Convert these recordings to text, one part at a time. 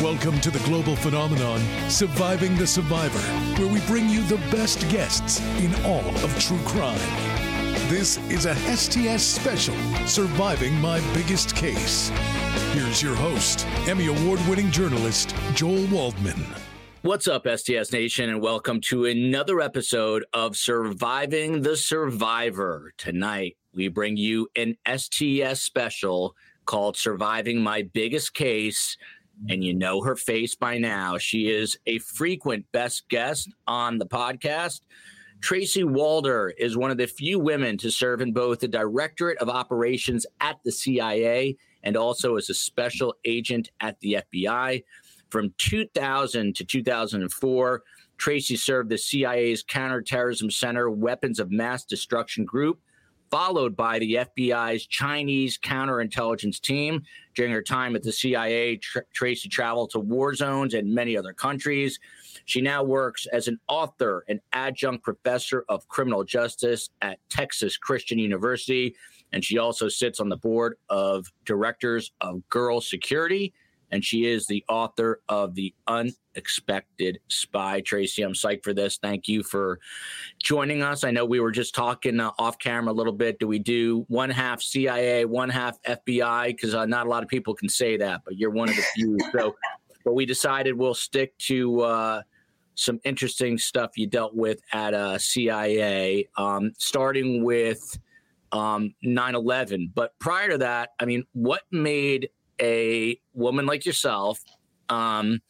Welcome to the global phenomenon, Surviving the Survivor, where we bring you the best guests in all of true crime. This is a STS special, Surviving My Biggest Case. Here's your host, Emmy Award winning journalist, Joel Waldman. What's up, STS Nation, and welcome to another episode of Surviving the Survivor. Tonight, we bring you an STS special called Surviving My Biggest Case and you know her face by now. She is a frequent best guest on the podcast. Tracy Walder is one of the few women to serve in both the Directorate of Operations at the CIA and also as a special agent at the FBI. From 2000 to 2004, Tracy served the CIA's Counterterrorism Center Weapons of Mass Destruction Group followed by the FBI's Chinese counterintelligence team. During her time at the CIA, Tr- Tracy traveled to war zones and many other countries. She now works as an author and adjunct professor of criminal justice at Texas Christian University. And she also sits on the board of directors of Girl Security and she is the author of The Unexpected Spy. Tracy, I'm psyched for this. Thank you for joining us. I know we were just talking uh, off camera a little bit. Do we do one half CIA, one half FBI? Because uh, not a lot of people can say that, but you're one of the few. so, but we decided we'll stick to. Uh, some interesting stuff you dealt with at uh, CIA, um, starting with um, 9/11. But prior to that, I mean, what made a woman like yourself um,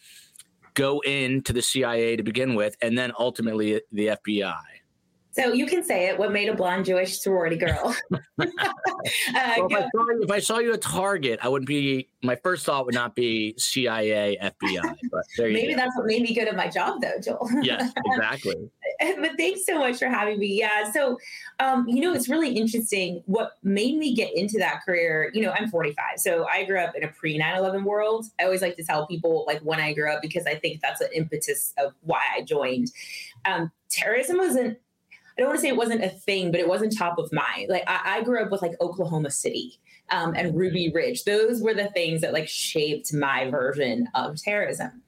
go into the CIA to begin with, and then ultimately the FBI? So you can say it. What made a blonde Jewish sorority girl? uh, well, if, I you, if, I saw you, at Target, I would be. My first thought would not be CIA, FBI. But maybe that's what made me good at my job, though, Joel. yes, exactly. but thanks so much for having me. Yeah. So, um, you know, it's really interesting. What made me get into that career? You know, I'm 45, so I grew up in a pre 9/11 world. I always like to tell people like when I grew up because I think that's an impetus of why I joined. Um, terrorism wasn't I don't want to say it wasn't a thing, but it wasn't top of mind. Like I, I grew up with like Oklahoma City um, and Ruby Ridge. Those were the things that like shaped my version of terrorism.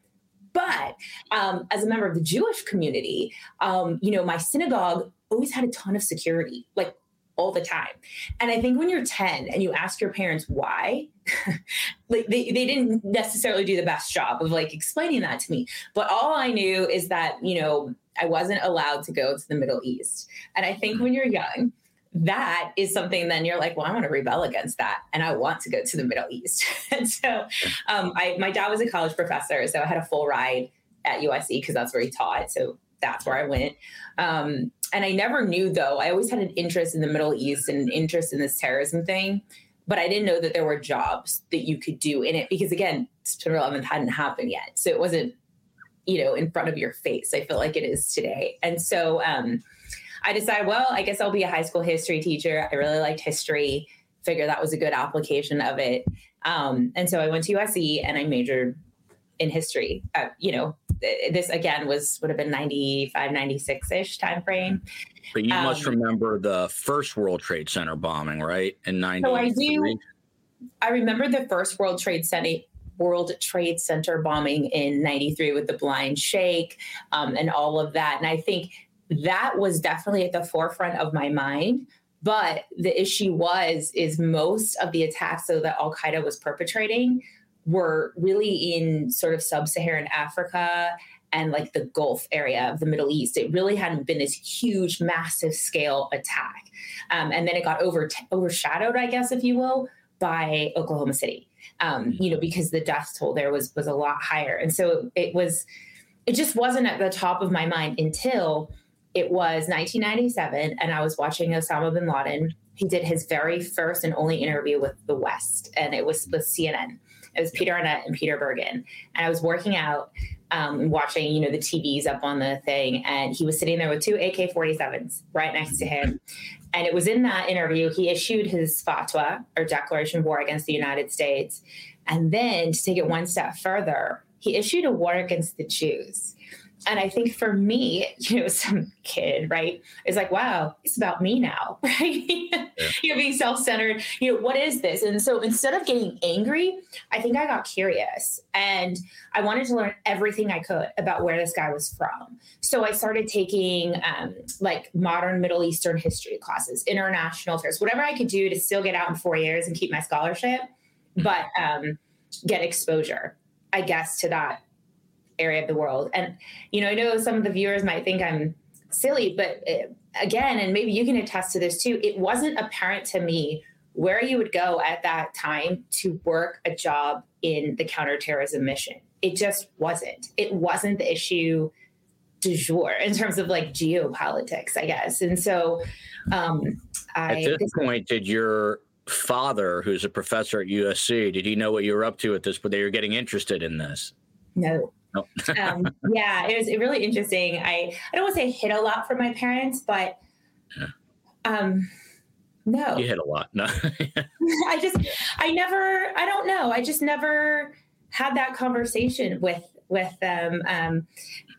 But um, as a member of the Jewish community, um, you know, my synagogue always had a ton of security, like all the time. And I think when you're 10 and you ask your parents why, like they, they didn't necessarily do the best job of like explaining that to me. But all I knew is that, you know, I wasn't allowed to go to the Middle East. And I think when you're young, that is something then you're like, well, I want to rebel against that. And I want to go to the Middle East. and so um, I, my dad was a college professor. So I had a full ride at USC because that's where he taught. So that's where I went. Um, and I never knew though, I always had an interest in the Middle East and an interest in this terrorism thing. But I didn't know that there were jobs that you could do in it because again, September 11th hadn't happened yet. So it wasn't you know in front of your face i feel like it is today and so um, i decided well i guess i'll be a high school history teacher. I really liked history. Figure that was a good application of it. Um, and so i went to usc and i majored in history. Uh, you know this again was would have been 95 96ish time frame but you um, must remember the first world trade center bombing right? In 90 so i do i remember the first world trade center World Trade Center bombing in 93 with the blind sheikh um, and all of that. And I think that was definitely at the forefront of my mind. But the issue was, is most of the attacks though, that Al Qaeda was perpetrating were really in sort of sub Saharan Africa and like the Gulf area of the Middle East. It really hadn't been this huge, massive scale attack. Um, and then it got over, overshadowed, I guess, if you will, by Oklahoma City um, you know, because the death toll there was was a lot higher. And so it was, it just wasn't at the top of my mind until it was 1997, and I was watching Osama bin Laden. He did his very first and only interview with the West, and it was with CNN. It was Peter Arnett and Peter Bergen, and I was working out, um, watching, you know, the TVs up on the thing, and he was sitting there with two AK-47s right next to him, and it was in that interview he issued his fatwa or declaration of war against the United States. And then to take it one step further, he issued a war against the Jews. And I think for me, you know, some kid, right, is like, wow, it's about me now, right? Yeah. You're being self centered. You know, what is this? And so instead of getting angry, I think I got curious and I wanted to learn everything I could about where this guy was from. So I started taking um, like modern Middle Eastern history classes, international affairs, whatever I could do to still get out in four years and keep my scholarship, mm-hmm. but um, get exposure, I guess, to that area of the world. And, you know, I know some of the viewers might think I'm silly, but it, uh, again, and maybe you can attest to this too, it wasn't apparent to me where you would go at that time to work a job in the counterterrorism mission. It just wasn't. It wasn't the issue du jour in terms of like geopolitics, I guess. And so, um, I, at this point, did your father, who's a professor at USC, did he know what you were up to at this? But they were getting interested in this. No, um, yeah, it was really interesting. I I don't want to say hit a lot from my parents, but um, no, you hit a lot. No, I just I never I don't know. I just never had that conversation with with them. Um,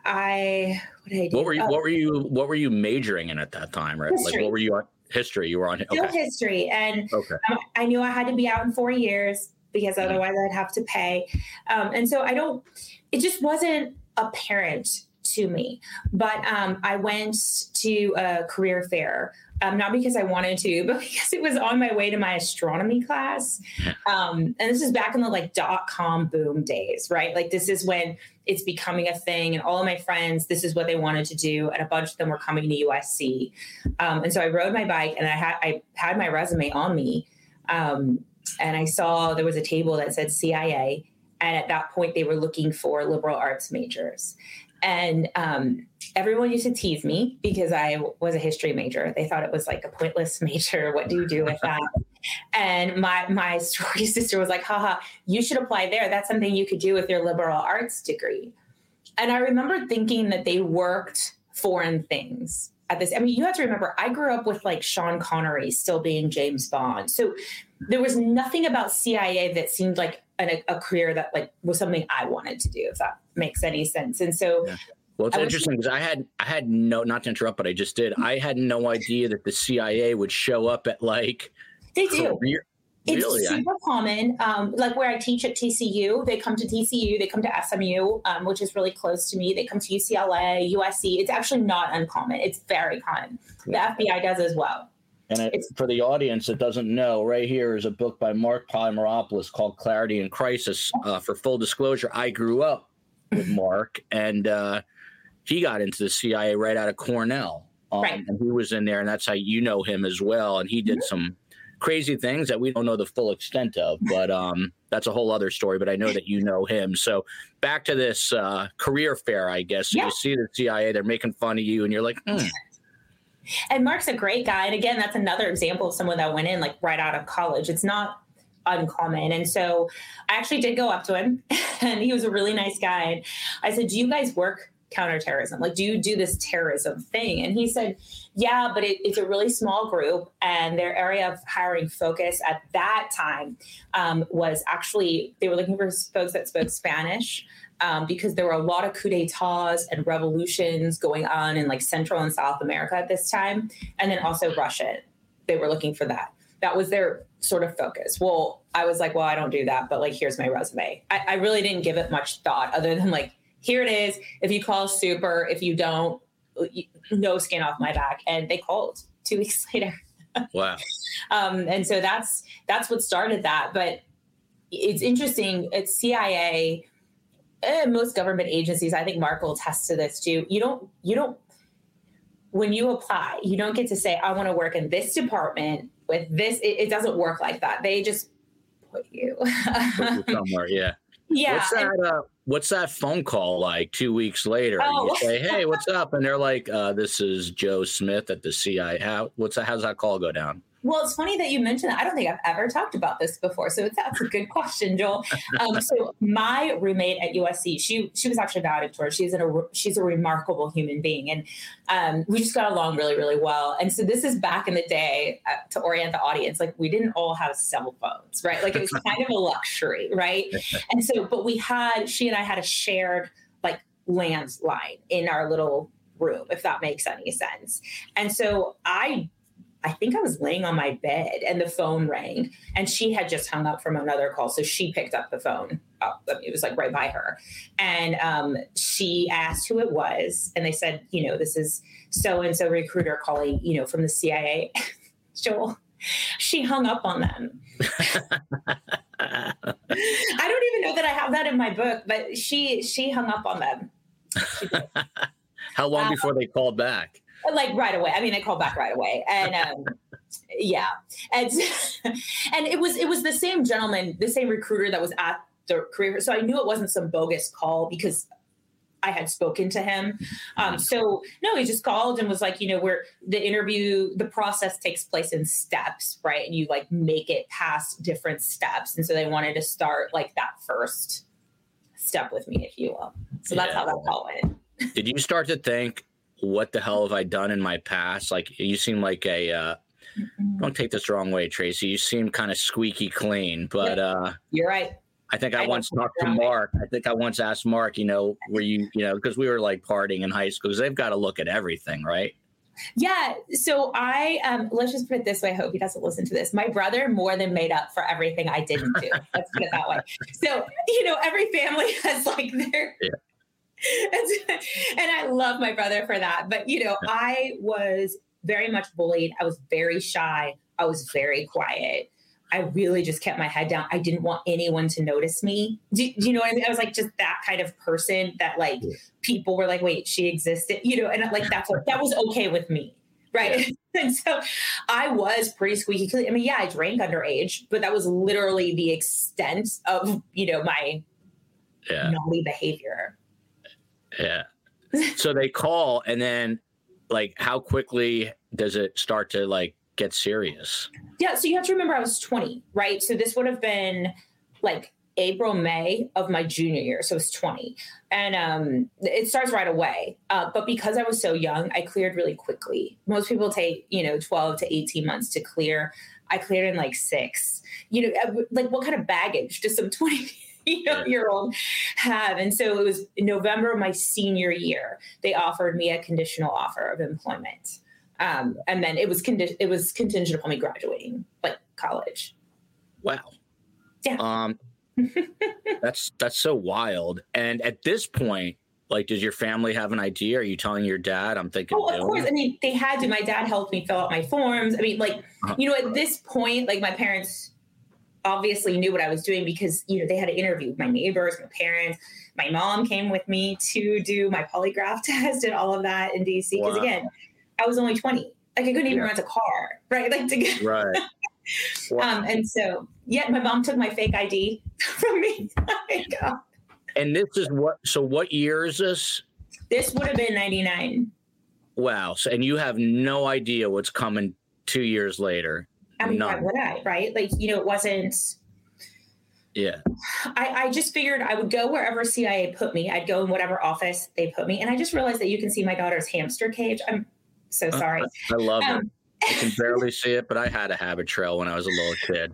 I what did I do? What were you? Oh. What were you? What were you majoring in at that time? Right? History. Like what were you on? History. You were on okay. history, and okay. um, I knew I had to be out in four years because mm-hmm. otherwise I'd have to pay. Um, and so I don't it just wasn't apparent to me. But um, I went to a career fair, um, not because I wanted to, but because it was on my way to my astronomy class. Um, and this is back in the like dot com boom days, right? Like this is when it's becoming a thing, and all of my friends, this is what they wanted to do, and a bunch of them were coming to USC. Um, and so I rode my bike, and I had I had my resume on me, um, and I saw there was a table that said CIA and at that point, they were looking for liberal arts majors. And um, everyone used to tease me because I was a history major. They thought it was like a pointless major. What do you do with that? and my my story sister was like, haha, you should apply there. That's something you could do with your liberal arts degree. And I remember thinking that they worked foreign things at this. I mean, you have to remember, I grew up with like Sean Connery still being James Bond. So there was nothing about CIA that seemed like an, a career that like was something I wanted to do, if that makes any sense. And so, yeah. well, it's I interesting because I had I had no not to interrupt, but I just did. I had no idea that the CIA would show up at like they do. Career. It's really? super common. Um, like where I teach at TCU, they come to TCU, they come to SMU, um, which is really close to me. They come to UCLA, USC. It's actually not uncommon. It's very common. The FBI does as well. And it, for the audience that doesn't know, right here is a book by Mark Polymeropoulos called Clarity in Crisis. Uh, for full disclosure, I grew up with Mark, and uh, he got into the CIA right out of Cornell. Um, right. And he was in there, and that's how you know him as well. And he did mm-hmm. some crazy things that we don't know the full extent of, but um, that's a whole other story. But I know that you know him. So back to this uh, career fair, I guess. So yeah. You see the CIA, they're making fun of you, and you're like, hmm. And Mark's a great guy. And again, that's another example of someone that went in like right out of college. It's not uncommon. And so I actually did go up to him and he was a really nice guy. And I said, Do you guys work counterterrorism? Like, do you do this terrorism thing? And he said, Yeah, but it, it's a really small group. And their area of hiring focus at that time um, was actually, they were looking for folks that spoke Spanish um, because there were a lot of coup d'etats and revolutions going on in like Central and South America at this time, and then also Russia. They were looking for that. That was their sort of focus. Well, I was like, well, I don't do that, but like, here's my resume. I, I really didn't give it much thought other than like, here it is. If you call, super. If you don't, you, no skin off my back. And they called two weeks later. wow. Um, and so that's that's what started that. But it's interesting. It's CIA eh, most government agencies, I think Mark will attest to this too. You don't, you don't, when you apply, you don't get to say, I want to work in this department with this. It, it doesn't work like that. They just put you somewhere. Yeah. Yeah. What's that, uh, what's that phone call like two weeks later? Oh. You say, Hey, what's up? And they're like, uh, this is Joe Smith at the CIA. How, what's that? How's that call go down? Well, it's funny that you mentioned that. I don't think I've ever talked about this before, so that's a good question, Joel. Um, so my roommate at USC, she she was actually valedictorian. She's a she's a remarkable human being, and um, we just got along really really well. And so this is back in the day uh, to orient the audience. Like we didn't all have cell phones, right? Like it was kind of a luxury, right? And so, but we had she and I had a shared like landline in our little room, if that makes any sense. And so I I think I was laying on my bed and the phone rang and she had just hung up from another call. So she picked up the phone. Oh, it was like right by her. And um, she asked who it was. And they said, you know, this is so and so recruiter calling, you know, from the CIA. Joel, she hung up on them. I don't even know that I have that in my book, but she she hung up on them. How long um, before they called back? Like right away. I mean, I called back right away, and um, yeah, and and it was it was the same gentleman, the same recruiter that was at the career. So I knew it wasn't some bogus call because I had spoken to him. Um, so no, he just called and was like, you know, where the interview, the process takes place in steps, right? And you like make it past different steps. And so they wanted to start like that first step with me, if you will. So that's yeah. how that call went. Did you start to think, what the hell have I done in my past? Like you seem like a uh, don't take this the wrong way, Tracy. You seem kind of squeaky clean, but uh, you're right. I think I, I once talked to Mark. I think I once asked Mark, you know, were you, you know, because we were like partying in high school because they've got to look at everything, right? Yeah. So I um let's just put it this way. I hope he doesn't listen to this. My brother more than made up for everything I didn't do. let's put it that way. So, you know, every family has like their yeah. and I love my brother for that. But, you know, I was very much bullied. I was very shy. I was very quiet. I really just kept my head down. I didn't want anyone to notice me. Do, do, you know what I mean? I was like just that kind of person that like people were like, wait, she existed, you know, and like that's what that was okay with me. Right. And so I was pretty squeaky clean. I mean, yeah, I drank underage, but that was literally the extent of, you know, my yeah. naughty behavior. Yeah. so they call and then like how quickly does it start to like get serious? Yeah, so you have to remember I was 20, right? So this would have been like April, May of my junior year. So it's 20. And um, it starts right away. Uh, but because I was so young, I cleared really quickly. Most people take, you know, 12 to 18 months to clear. I cleared in like six. You know, uh, like what kind of baggage does some 20 year old have. And so it was November of my senior year, they offered me a conditional offer of employment. Um, and then it was condi- it was contingent upon me graduating like college. Wow. Yeah. Um, that's that's so wild. And at this point, like, does your family have an idea? Are you telling your dad? I'm thinking. Oh, of course. I mean, they had to. My dad helped me fill out my forms. I mean, like, uh-huh. you know, at this point, like my parents obviously knew what I was doing because you know they had to interview my neighbors, my parents. My mom came with me to do my polygraph test and all of that in DC because wow. again, I was only 20. Like I couldn't even yeah. rent a car, right? Like to get right. Wow. Um, and so, yeah, my mom took my fake ID from me. and this is what? So, what year is this? This would have been '99. Wow. So, and you have no idea what's coming two years later. I mean, why would I? Right? Like, you know, it wasn't. Yeah. I, I just figured I would go wherever CIA put me. I'd go in whatever office they put me. And I just realized that you can see my daughter's hamster cage. I'm so uh, sorry. I love um, it. I can barely see it, but I had a Habitrail when I was a little kid.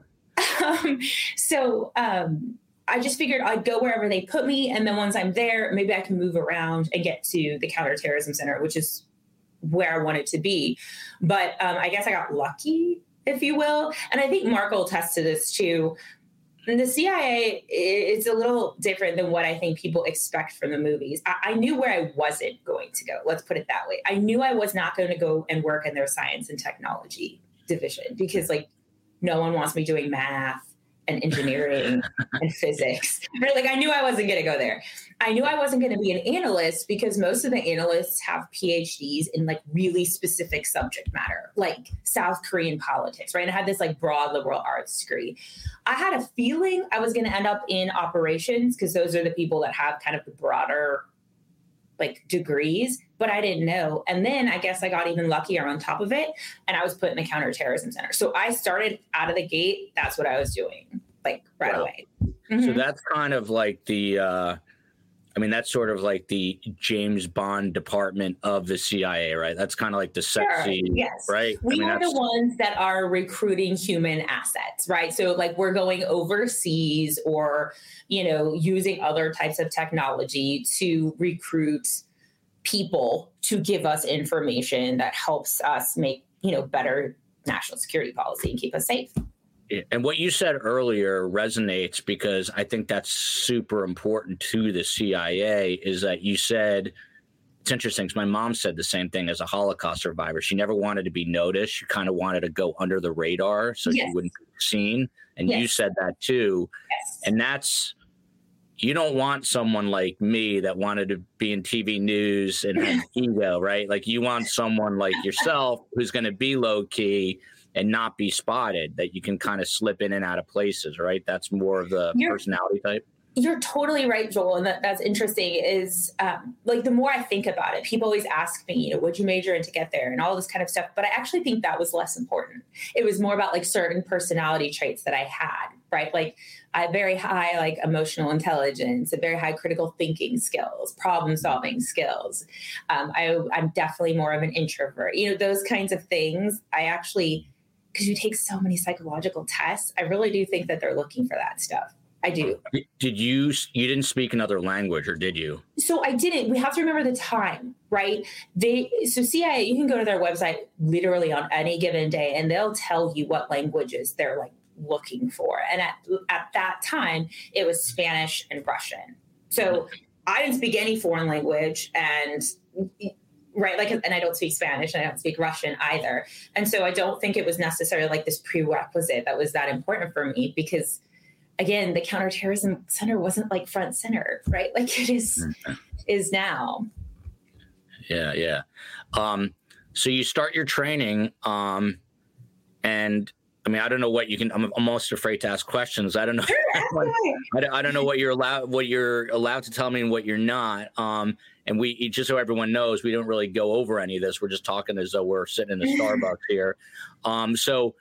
Um, so um, I just figured I'd go wherever they put me. And then once I'm there, maybe I can move around and get to the counterterrorism center, which is where I wanted to be. But um, I guess I got lucky if you will. And I think mm-hmm. Mark will attest to this too. the CIA is a little different than what I think people expect from the movies. I, I, knew where I wasn't going to go. Let's put it that way. I knew I was not going to go and work in their science and technology division because, like, no one wants me doing math and engineering and physics. Right? Like I knew I wasn't going to go there. I knew I wasn't going to be an analyst because most of the analysts have PhDs in like really specific subject matter, like South Korean politics, right? And I had this like broad liberal arts degree. I had a feeling I was going to end up in operations because those are the people that have kind of the broader like degrees, but I didn't know. And then I guess I got even luckier on top of it, and I was put in the counterterrorism center. So I started out of the gate. That's what I was doing, like right wow. away. Mm-hmm. So that's kind of like the. uh I mean, that's sort of like the James Bond department of the CIA, right? That's kind of like the sexy, sure. yes. right? We I mean, are the ones that are recruiting human assets, right? So, like, we're going overseas or, you know, using other types of technology to recruit people to give us information that helps us make, you know, better national security policy and keep us safe. And what you said earlier resonates because I think that's super important to the CIA is that you said it's interesting because my mom said the same thing as a Holocaust survivor. She never wanted to be noticed. She kind of wanted to go under the radar so yes. she wouldn't be seen. And yes. you said that too. Yes. And that's you don't want someone like me that wanted to be in TV news and have ego, right? Like you want someone like yourself who's going to be low key and not be spotted that you can kind of slip in and out of places right that's more of the you're, personality type you're totally right joel and that, that's interesting is um, like the more i think about it people always ask me you know what'd you major in to get there and all this kind of stuff but i actually think that was less important it was more about like certain personality traits that i had right like I have very high like emotional intelligence, and very high critical thinking skills, problem solving skills. Um, I, I'm definitely more of an introvert. You know, those kinds of things. I actually because you take so many psychological tests, I really do think that they're looking for that stuff. I do. Did you you didn't speak another language or did you? So I didn't. We have to remember the time, right? They so CIA, you can go to their website literally on any given day and they'll tell you what languages they're like looking for. And at at that time, it was Spanish and Russian. So I didn't speak any foreign language and right like and i don't speak spanish and i don't speak russian either. And so i don't think it was necessarily like this prerequisite that was that important for me because again the counterterrorism center wasn't like front center right? Like it is, mm-hmm. is now. Yeah yeah. Um so you start your training um and I mean, I don't know what you can. I'm, almost afraid to ask questions. I don't know. I, I don't know what you're allowed, what you're allowed to tell me, and what you're not. Um, and we just so everyone knows, we don't really go over any of this. We're just talking as though we're sitting in the Starbucks here. Um, so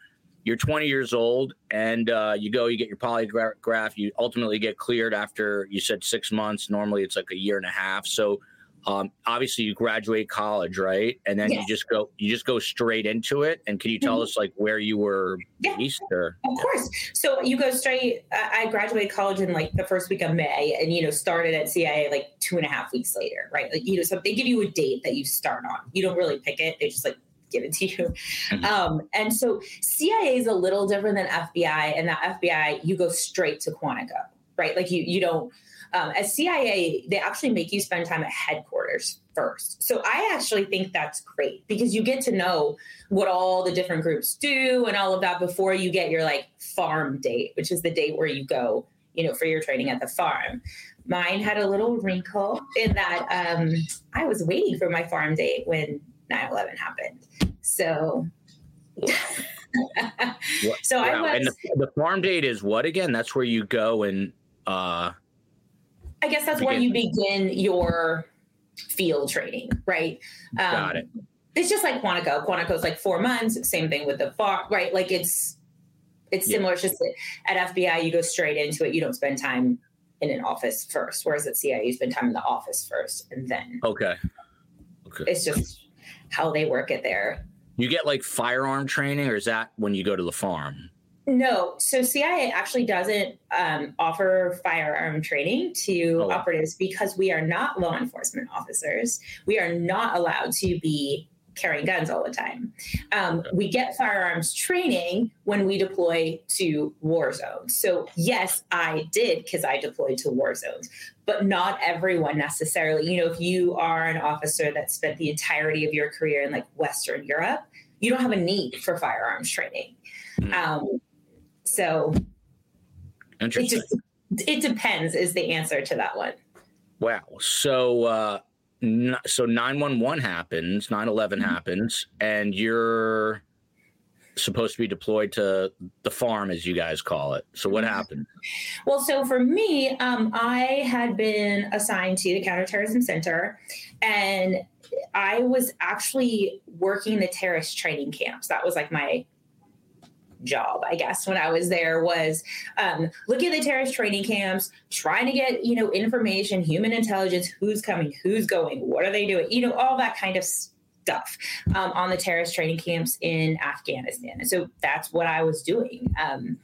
you're 20 years old, and uh, you go, you get your polygraph. You ultimately get cleared after you said six months. Normally, it's like a year and a half. So um, obviously you graduate college right and then yes. you just go you just go straight into it and can you tell mm-hmm. us like where you were yeah. based or of course so you go straight i graduated college in like the first week of may and you know started at cia like two and a half weeks later right like you know so they give you a date that you start on you don't really pick it they just like give it to you. Mm-hmm. Um, and so CIA is a little different than FBI, and that FBI you go straight to Quantico, right? Like you you don't um, as CIA, they actually make you spend time at headquarters first. So I actually think that's great because you get to know what all the different groups do and all of that before you get your like farm date, which is the date where you go, you know, for your training at the farm. Mine had a little wrinkle in that um, I was waiting for my farm date when 9 11 happened. So. so wow. I was. And the, the farm date is what again? That's where you go and uh, I guess that's where you begin your field training, right? Um, Got it. It's just like Quantico. Quantico is like four months. Same thing with the FAR, right? Like it's it's similar. Yeah. It's just at FBI you go straight into it. You don't spend time in an office first, whereas at CIA you spend time in the office first and then. Okay. Okay. It's just how they work it there. You get like firearm training, or is that when you go to the farm? No, so CIA actually doesn't um, offer firearm training to oh. operatives because we are not law enforcement officers. We are not allowed to be carrying guns all the time. Um, we get firearms training when we deploy to war zones. So, yes, I did because I deployed to war zones, but not everyone necessarily. You know, if you are an officer that spent the entirety of your career in like Western Europe, you don't have a need for firearms training. Hmm. Um, so it just it depends is the answer to that one. Wow. So uh so 911 happens, 9/11 mm-hmm. happens and you're supposed to be deployed to the farm as you guys call it. So what mm-hmm. happened? Well, so for me, um, I had been assigned to the counterterrorism center and I was actually working the terrorist training camps. That was like my job, I guess, when I was there was um, looking at the terrorist training camps, trying to get, you know, information, human intelligence, who's coming, who's going, what are they doing, you know, all that kind of stuff um, on the terrorist training camps in Afghanistan. And so that's what I was doing. Um,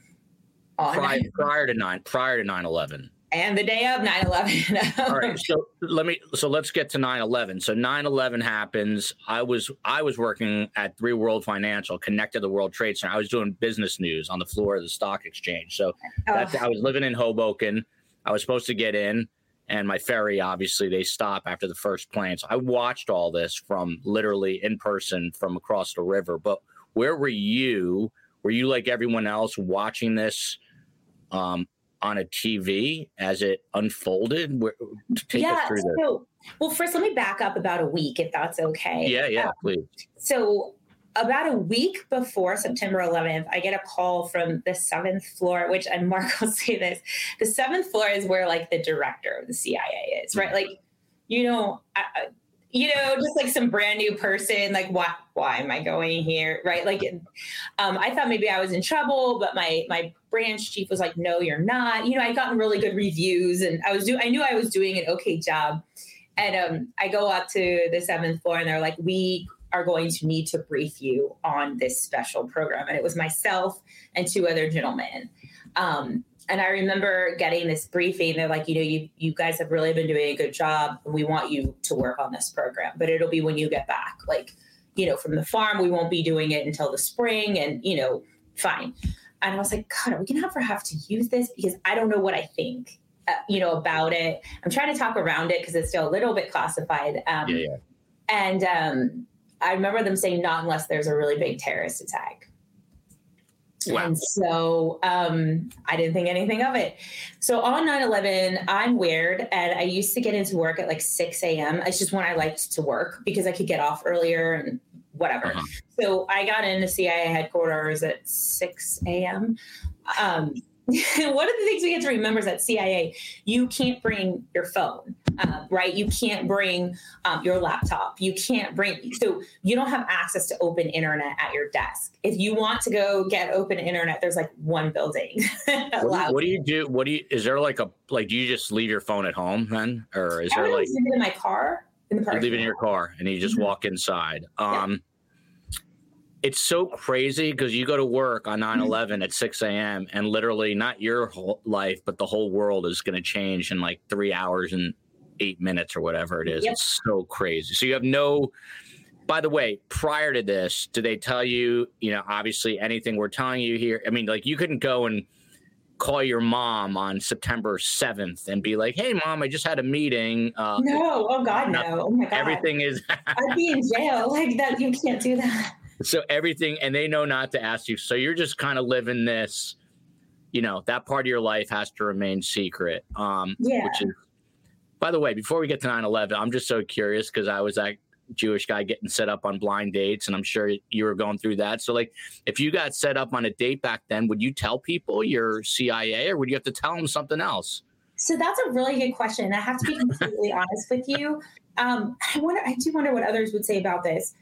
prior, prior to nine, prior to 9 11 and the day of 9-11 all right so let me so let's get to 9-11 so 9-11 happens. I was i was working at three world financial connected to the world trade center. I was doing business news on the floor of the stock exchange. So oh. i was living in hoboken. I was supposed to get in and my ferry obviously they stop after the first plane. So i watched all this from literally in person from across the river. But where were you? Were you like everyone else watching this um, on a TV as it unfolded? Where, take yeah, us through so, Well, first, let me back up about a week, if that's okay. Yeah, yeah, um, please. So, about a week before September 11th, I get a call from the seventh floor, which, and Mark will say this the seventh floor is where like the director of the CIA is, right? Like, you know, I, you know, just like some brand new person, like why why am I going here? Right. Like um, I thought maybe I was in trouble, but my my branch chief was like, no, you're not. You know, I'd gotten really good reviews and I was doing I knew I was doing an okay job. And um, I go up to the seventh floor and they're like, we are going to need to brief you on this special program. And it was myself and two other gentlemen. Um, and I remember getting this briefing. They're like, you know, you you guys have really been doing a good job. We want you to work on this program, but it'll be when you get back. Like, you know, from the farm, we won't be doing it until the spring, and you know, fine. And I was like, God, are we gonna ever have to use this? Because I don't know what I think, uh, you know, about it. I'm trying to talk around it because it's still a little bit classified. Um, yeah, yeah. And um, I remember them saying, not unless there's a really big terrorist attack. Wow. And so um, I didn't think anything of it. So on 9 11, I'm weird. And I used to get into work at like 6 a.m. It's just when I liked to work because I could get off earlier and whatever. Uh-huh. So I got into CIA headquarters at 6 a.m. Um, one of the things we have to remember is that CIA, you can't bring your phone, uh, right? You can't bring um, your laptop. You can't bring, so you don't have access to open internet at your desk. If you want to go get open internet, there's like one building. what, what, do you do? What do you, is there like a, like, do you just leave your phone at home then? Or is I there like, leave it in my car? In the you leave it in your car and you just mm-hmm. walk inside. Um, yeah it's so crazy because you go to work on 9 11 at 6 a.m. and literally not your whole life, but the whole world is going to change in like three hours and eight minutes or whatever it is. Yep. It's so crazy. So you have no, by the way, prior to this, do they tell you, you know, obviously anything we're telling you here? I mean, like you couldn't go and call your mom on September 7th and be like, hey, mom, I just had a meeting. Uh, no, oh God, no. Oh my God. Everything is. I'd be in jail. Like that, you can't do that so everything and they know not to ask you. So you're just kind of living this you know that part of your life has to remain secret um yeah. which is by the way before we get to 9-11 i'm just so curious because i was that jewish guy getting set up on blind dates and i'm sure you were going through that. So like if you got set up on a date back then would you tell people you're cia or would you have to tell them something else? So that's a really good question i have to be completely honest with you. Um, i wonder i do wonder what others would say about this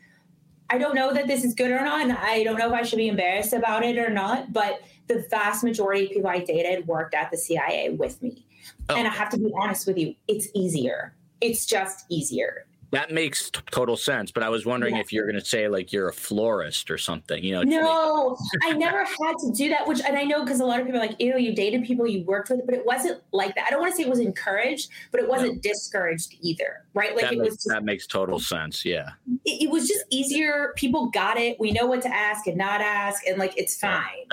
I don't know that this is good or not. And I don't know if I should be embarrassed about it or not. But the vast majority of people I dated worked at the CIA with me. Oh. And I have to be honest with you, it's easier. It's just easier. That makes t- total sense. But I was wondering yeah. if you're going to say like you're a florist or something. You know? No, I never had to do that. Which, and I know because a lot of people are like, "Ew, you dated people you worked with," but it wasn't like that. I don't want to say it was encouraged, but it wasn't no. discouraged either, right? Like that it makes, was. Just, that makes total sense. Yeah. It, it, was just easier. People got it. We know what to ask and not ask, and like it's fine.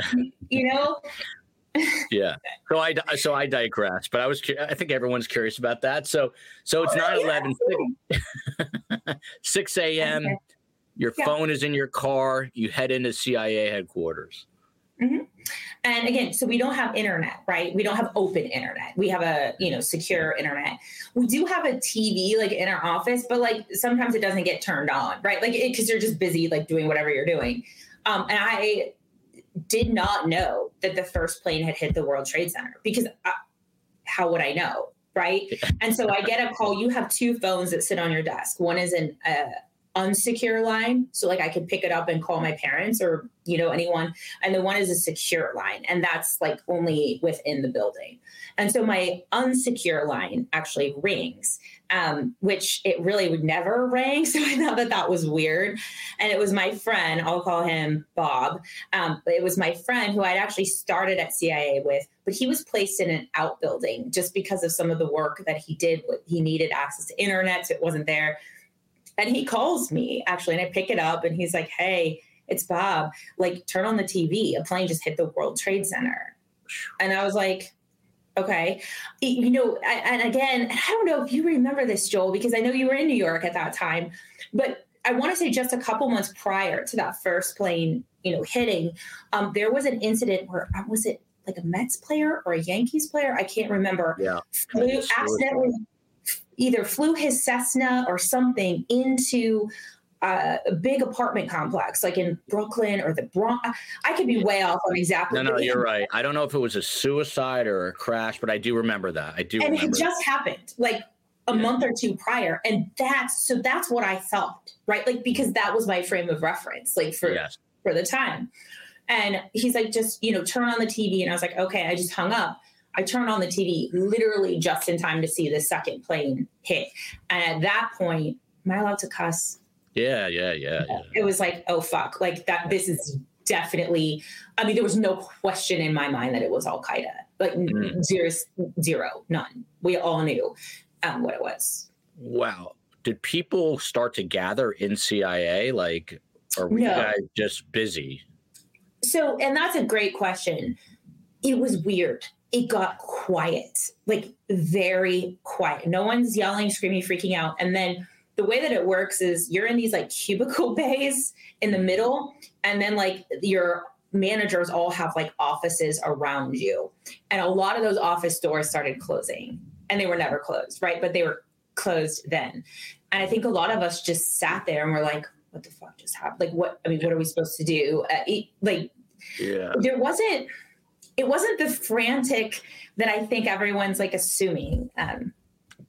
you know yeah. So I so I digress, but I was I think everyone's curious about that. So so it's 9 11, 6 a.m. Okay. Your yeah. phone is in your car. You head into CIA headquarters. Mm-hmm. And again, so we don't have internet, right? We don't have open internet. We have a you know secure internet. We do have a TV like in our office, but like sometimes it doesn't get turned on, right? Like because you're just busy like doing whatever you're doing. Um, and I did not know that the first plane had hit the World Trade Center because I, how would I know? Right. and so I get a call. You have two phones that sit on your desk. One is an uh, unsecure line. So like I could pick it up and call my parents or, you know, anyone. And the one is a secure line. And that's like only within the building. And so my unsecure line actually rings um, which it really would never ring. So I thought that that was weird. And it was my friend, I'll call him Bob. Um, but it was my friend who I'd actually started at CIA with, but he was placed in an outbuilding just because of some of the work that he did. He needed access to internet, so it wasn't there. And he calls me actually, and I pick it up, and he's like, "Hey, it's Bob. Like, turn on the TV. A plane just hit the World Trade Center." And I was like, Okay. You know, and again, I don't know if you remember this, Joel, because I know you were in New York at that time, but I want to say just a couple months prior to that first plane, you know, hitting, um, there was an incident where uh, was it like a Mets player or a Yankees player? I can't remember. Yeah. Flew, accidentally either flew his Cessna or something into uh, a big apartment complex, like in Brooklyn or the Bronx. I could be way off on exactly. No, no, you're right. I don't know if it was a suicide or a crash, but I do remember that. I do. And it just happened like a yeah. month or two prior, and that's so that's what I thought, right? Like because that was my frame of reference, like for yes. for the time. And he's like, just you know, turn on the TV, and I was like, okay. I just hung up. I turned on the TV literally just in time to see the second plane hit. And at that point, am I allowed to cuss? Yeah, yeah, yeah, yeah. It was like, oh fuck, like that. This is definitely. I mean, there was no question in my mind that it was Al Qaeda. Like mm. zero, zero, none. We all knew um, what it was. Wow. Did people start to gather in CIA? Like, are we no. guys just busy? So, and that's a great question. It was weird. It got quiet, like very quiet. No one's yelling, screaming, freaking out. And then the way that it works is you're in these like cubicle bays in the middle, and then like your managers all have like offices around you. And a lot of those office doors started closing and they were never closed, right? But they were closed then. And I think a lot of us just sat there and were like, what the fuck just happened? Like, what, I mean, what are we supposed to do? Uh, like, yeah. there wasn't, it wasn't the frantic that I think everyone's like assuming. Um,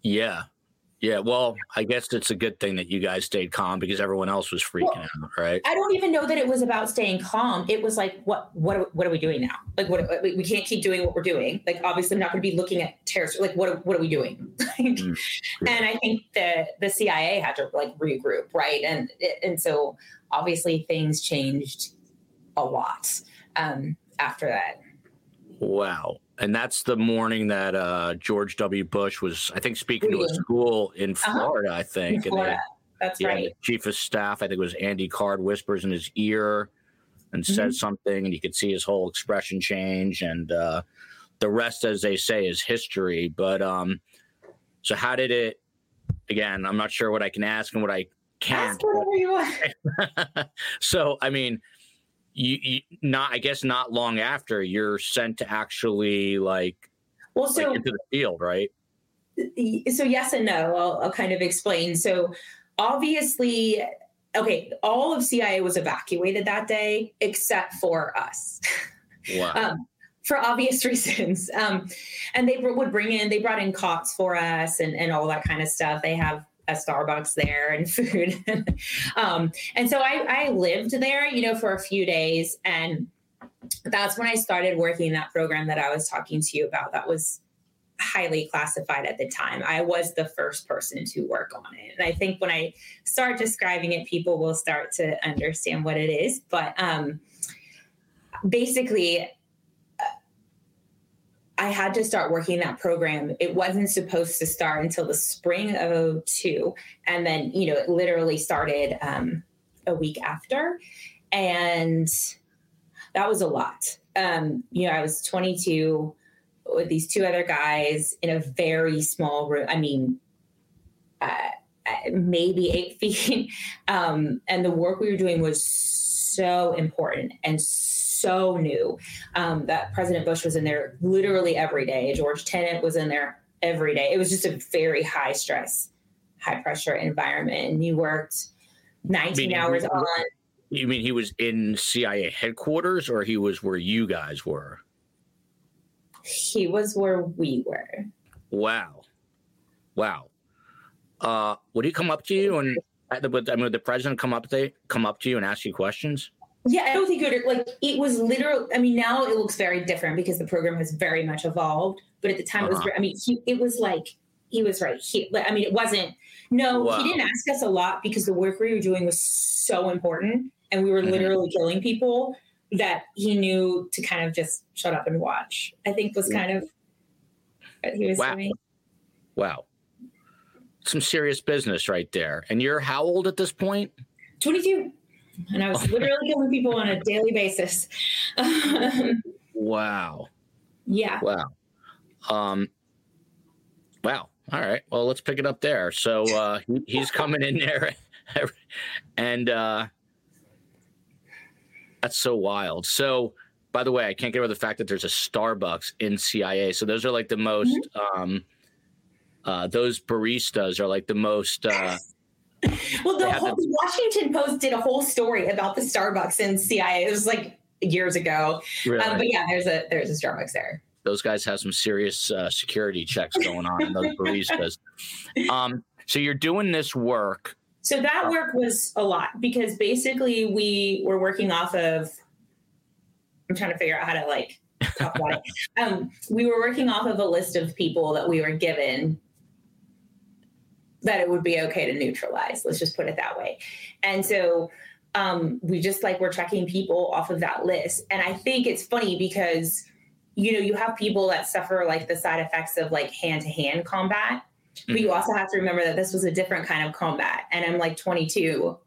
yeah. Yeah, well, I guess it's a good thing that you guys stayed calm because everyone else was freaking well, out, right? I don't even know that it was about staying calm. It was like, what, what, are, what are we doing now? Like, what we can't keep doing what we're doing. Like, obviously, I'm not going to be looking at terrorists. Like, what, what are we doing? mm, And I think the the CIA had to like regroup, right? And and so obviously things changed a lot um, after that. Wow and that's the morning that uh, George W. Bush was, I think, speaking to a school in uh-huh. Florida. Uh-huh. I think. In Florida. that's right. The chief of staff, I think it was Andy Card, whispers in his ear and mm-hmm. says something, and you could see his whole expression change. And uh, the rest, as they say, is history. But um, so, how did it? Again, I'm not sure what I can ask and what I can't. Ask whatever you want. so, I mean you, you not i guess not long after you're sent to actually like well so like into the field right? So yes and no I'll, I'll kind of explain. So obviously okay all of cia was evacuated that day except for us. Wow. um, for obvious reasons. Um, and they would bring in they brought in cots for us and, and all that kind of stuff. They have a Starbucks there and food. um, and so I, I lived there, you know, for a few days. And that's when I started working that program that I was talking to you about. That was highly classified at the time. I was the first person to work on it. And I think when I start describing it, people will start to understand what it is. But um, basically, I had to start working that program. It wasn't supposed to start until the spring of 02. And then, you know, it literally started um, a week after. And that was a lot. Um, you know, I was 22 with these two other guys in a very small room. I mean, uh, uh maybe eight feet. Um, and the work we were doing was so important and so so new um, that President Bush was in there literally every day. George Tenet was in there every day. It was just a very high stress, high pressure environment. And he worked 19 hours on. You mean he was in CIA headquarters or he was where you guys were? He was where we were. Wow. Wow. Uh, would he come up to you and I mean, would the president come up they come up to you and ask you questions? Yeah, I don't think it would like it was literal. I mean, now it looks very different because the program has very much evolved. But at the time, uh-huh. it was. Uh-huh. I mean, he, it was like he was right here. I mean, it wasn't. No, wow. he didn't ask us a lot because the work we were doing was so important, and we were mm-hmm. literally killing people that he knew to kind of just shut up and watch. I think was kind of what he was wow. doing. Wow, some serious business right there. And you're how old at this point? Twenty-two and I was literally killing people on a daily basis. wow. Yeah. Wow. Um. Wow. All right. Well, let's pick it up there. So uh, he, he's coming in there, and uh, that's so wild. So, by the way, I can't get over the fact that there's a Starbucks in CIA. So those are like the most. Mm-hmm. Um, uh, those baristas are like the most. Uh, well, the, whole, the Washington Post did a whole story about the Starbucks in CIA. It was like years ago. Really? Um, but yeah, there's a there's a Starbucks there. Those guys have some serious uh, security checks going on in those baristas. um, so you're doing this work. So that work was a lot because basically we were working off of. I'm trying to figure out how to like talk about it. Um, we were working off of a list of people that we were given that it would be okay to neutralize. Let's just put it that way. And so um, we just like we're checking people off of that list. And I think it's funny because you know you have people that suffer like the side effects of like hand to hand combat, mm-hmm. but you mm-hmm. also have to remember that this was a different kind of combat. And I'm like 22.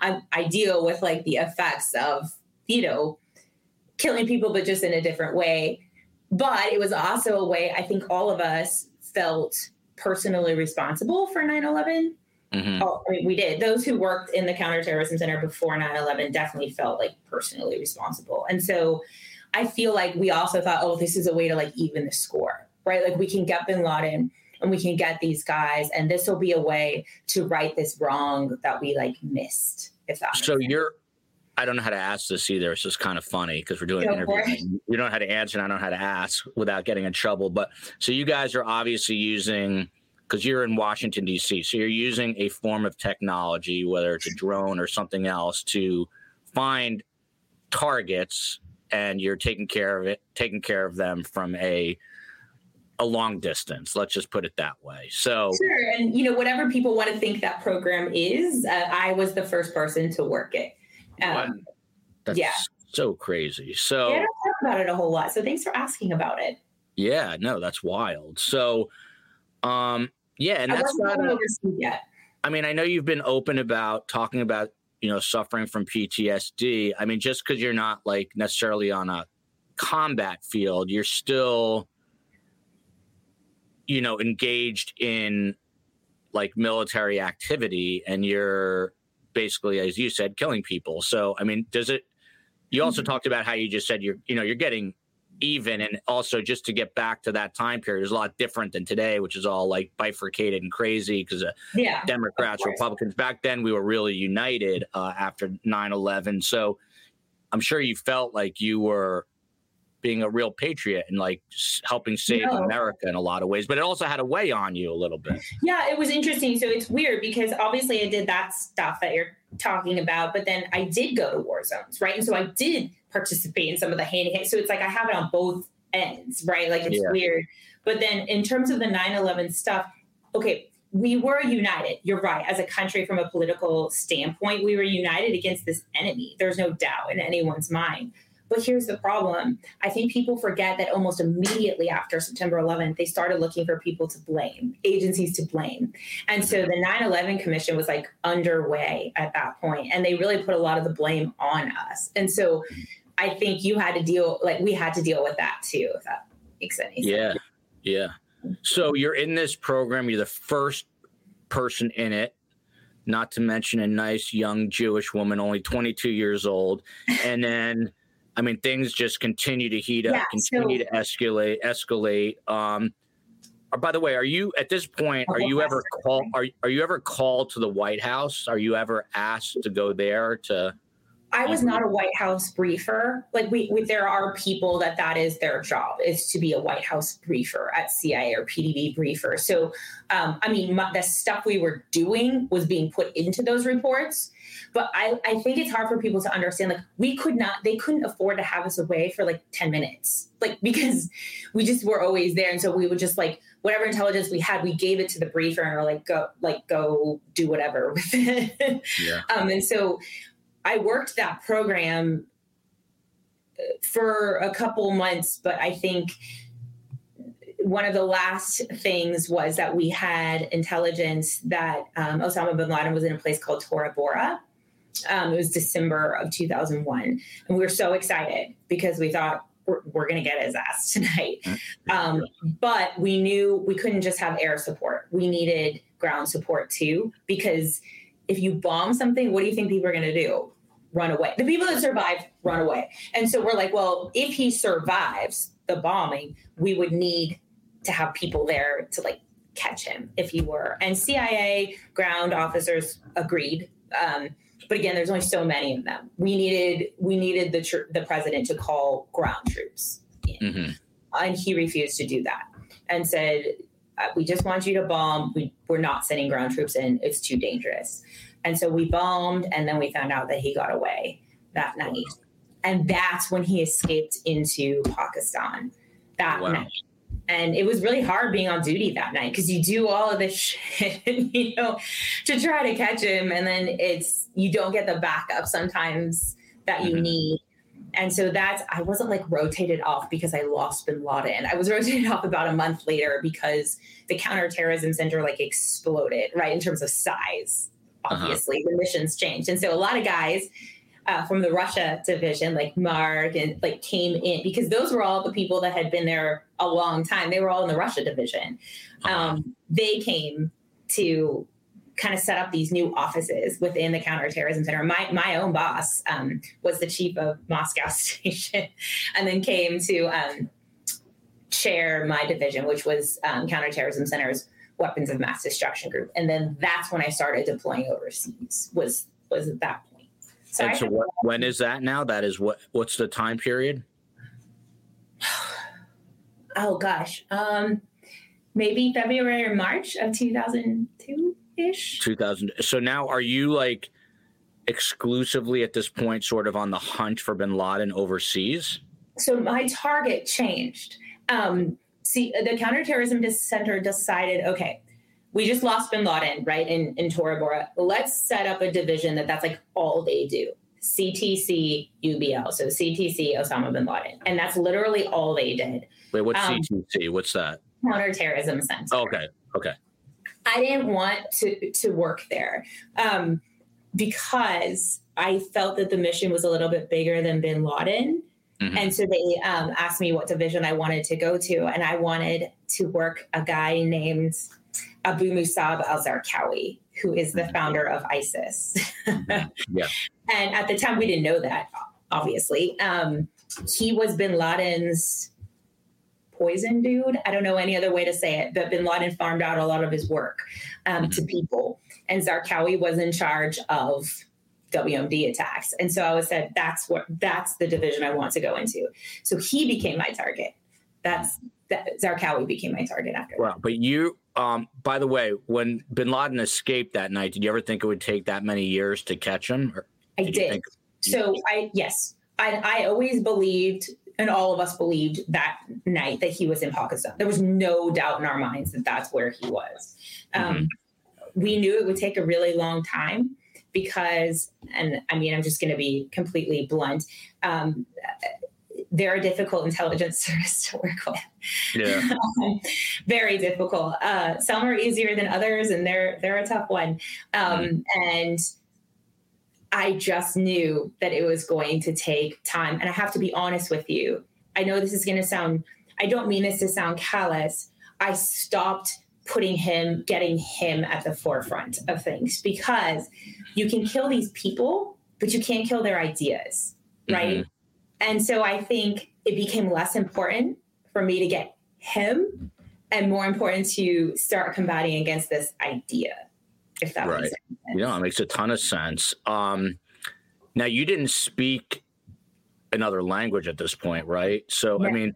I, I deal with like the effects of you know killing people, but just in a different way. But it was also a way I think all of us felt personally responsible for 9 11. Mm-hmm. Oh, I mean, we did. Those who worked in the counterterrorism center before 9 11 definitely felt like personally responsible. And so I feel like we also thought, oh, this is a way to like even the score, right? Like we can get bin Laden and we can get these guys, and this will be a way to right this wrong that we like missed. If that so, you're I don't know how to ask this either. It's just kind of funny because we're doing Go an interview. You don't know how to answer, and I don't know how to ask without getting in trouble. But so you guys are obviously using because you're in Washington D.C., so you're using a form of technology, whether it's a drone or something else, to find targets, and you're taking care of it, taking care of them from a a long distance. Let's just put it that way. So sure, and you know whatever people want to think that program is, uh, I was the first person to work it. Um, That's yeah. so crazy. So yeah, I don't talk about it a whole lot. So thanks for asking about it. Yeah, no, that's wild. So, um, yeah, and I that's not a, yet. I mean, I know you've been open about talking about you know suffering from PTSD. I mean, just because you're not like necessarily on a combat field, you're still you know engaged in like military activity and you're basically, as you said, killing people. So, I mean, does it? You also mm-hmm. talked about how you just said you're, you know, you're getting even, and also just to get back to that time period is a lot different than today, which is all like bifurcated and crazy because uh, yeah, Democrats, Republicans. Back then, we were really united uh, after 9-11. So, I'm sure you felt like you were being a real patriot and like helping save no. America in a lot of ways, but it also had a weigh on you a little bit. Yeah, it was interesting. So it's weird because obviously I did that stuff that you're talking about, but then I did go to war zones, right? And so I did participate in some of the hand hand. So it's like I have it on both ends, right? Like it's yeah. weird. But then in terms of the 9 11 stuff, okay, we were united. You're right. As a country, from a political standpoint, we were united against this enemy. There's no doubt in anyone's mind. But here's the problem. I think people forget that almost immediately after September 11th, they started looking for people to blame, agencies to blame. And so the 9 11 Commission was like underway at that point, and they really put a lot of the blame on us. And so I think you had to deal, like, we had to deal with that too, if that makes any sense. Yeah. Yeah. So you're in this program, you're the first person in it not to mention a nice young Jewish woman, only 22 years old. And then I mean, things just continue to heat up, yeah, continue so, to escalate, escalate. Um, uh, by the way, are you at this point? Are you ever called? Are are you ever called to the White House? Are you ever asked to go there to? I was not a White House briefer. Like we, we, there are people that that is their job is to be a White House briefer at CIA or PDB briefer. So, um, I mean, my, the stuff we were doing was being put into those reports. But I, I think it's hard for people to understand. Like we could not, they couldn't afford to have us away for like ten minutes, like because we just were always there, and so we would just like whatever intelligence we had, we gave it to the briefer and were like, go, like go do whatever with it. Yeah. um, and so I worked that program uh, for a couple months, but I think one of the last things was that we had intelligence that um, Osama bin Laden was in a place called Tora Bora. Um, it was December of 2001. And we were so excited because we thought we're, we're going to get his ass tonight. Um, but we knew we couldn't just have air support. We needed ground support too, because if you bomb something, what do you think people are going to do? run away. The people that survive run away. And so we're like, well, if he survives the bombing, we would need to have people there to like catch him if he were. And CIA ground officers agreed. Um, but again, there's only so many of them. We needed we needed the tr- the president to call ground troops, mm-hmm. and he refused to do that and said, uh, "We just want you to bomb. We, we're not sending ground troops in. It's too dangerous." And so we bombed, and then we found out that he got away that night. And that's when he escaped into Pakistan that wow. night. And it was really hard being on duty that night because you do all of this shit, you know, to try to catch him. And then it's, you don't get the backup sometimes that you mm-hmm. need. And so that's, I wasn't like rotated off because I lost bin Laden. I was rotated off about a month later because the counterterrorism center like exploded, right, in terms of size. Uh-huh. obviously uh-huh. the missions changed and so a lot of guys uh, from the russia division like mark and like came in because those were all the people that had been there a long time they were all in the russia division um, they came to kind of set up these new offices within the counterterrorism center. My my own boss um, was the chief of Moscow station, and then came to um, chair my division, which was um, counterterrorism center's weapons of mass destruction group. And then that's when I started deploying overseas. Was was at that point. So, and so what, when is that now? That is what? What's the time period? oh gosh, um, maybe February or March of two thousand two ish. Two thousand. So now, are you like exclusively at this point, sort of on the hunt for Bin Laden overseas? So my target changed. Um, see the counterterrorism center decided okay we just lost bin laden right in, in tora bora. Let's set up a division that that's like all they do. Ctc ubl so ctc osama bin laden. And that's literally all they did. Wait what's um, ctc what's that? Counterterrorism center. Okay. Okay. I didn't want to to work there um, because i felt that the mission was a little bit bigger than bin laden. Mm-hmm. And so they um, asked me what division I wanted to go to, and I wanted to work a guy named Abu Musab al Zarqawi, who is the mm-hmm. founder of ISIS. Mm-hmm. yeah. And at the time, we didn't know that, obviously. Um, he was bin Laden's poison dude. I don't know any other way to say it, but bin Laden farmed out a lot of his work um, mm-hmm. to people. And Zarqawi was in charge of WMD attacks. And so I was said, that's what that's the division I want to go into. So he became my target. That's that Zarqawi became my target after. Well, but you um by the way, when bin Laden escaped that night, did you ever think it would take that many years to catch him? I did. Think- so I yes. I I always believed and all of us believed that night that he was in Pakistan. There was no doubt in our minds that that's where he was. Um, mm-hmm. We knew it would take a really long time because, and I mean, I'm just going to be completely blunt. Um, they're a difficult intelligence service to work with. Yeah. very difficult. Uh, some are easier than others, and they're they're a tough one. Um, mm. And I just knew that it was going to take time. And I have to be honest with you. I know this is going to sound. I don't mean this to sound callous. I stopped putting him, getting him at the forefront of things because you can kill these people, but you can't kill their ideas, right? Mm-hmm. And so I think it became less important for me to get him and more important to start combating against this idea, if that right. makes sense. Yeah, it makes a ton of sense. Um, Now you didn't speak another language at this point, right? So yeah. I mean,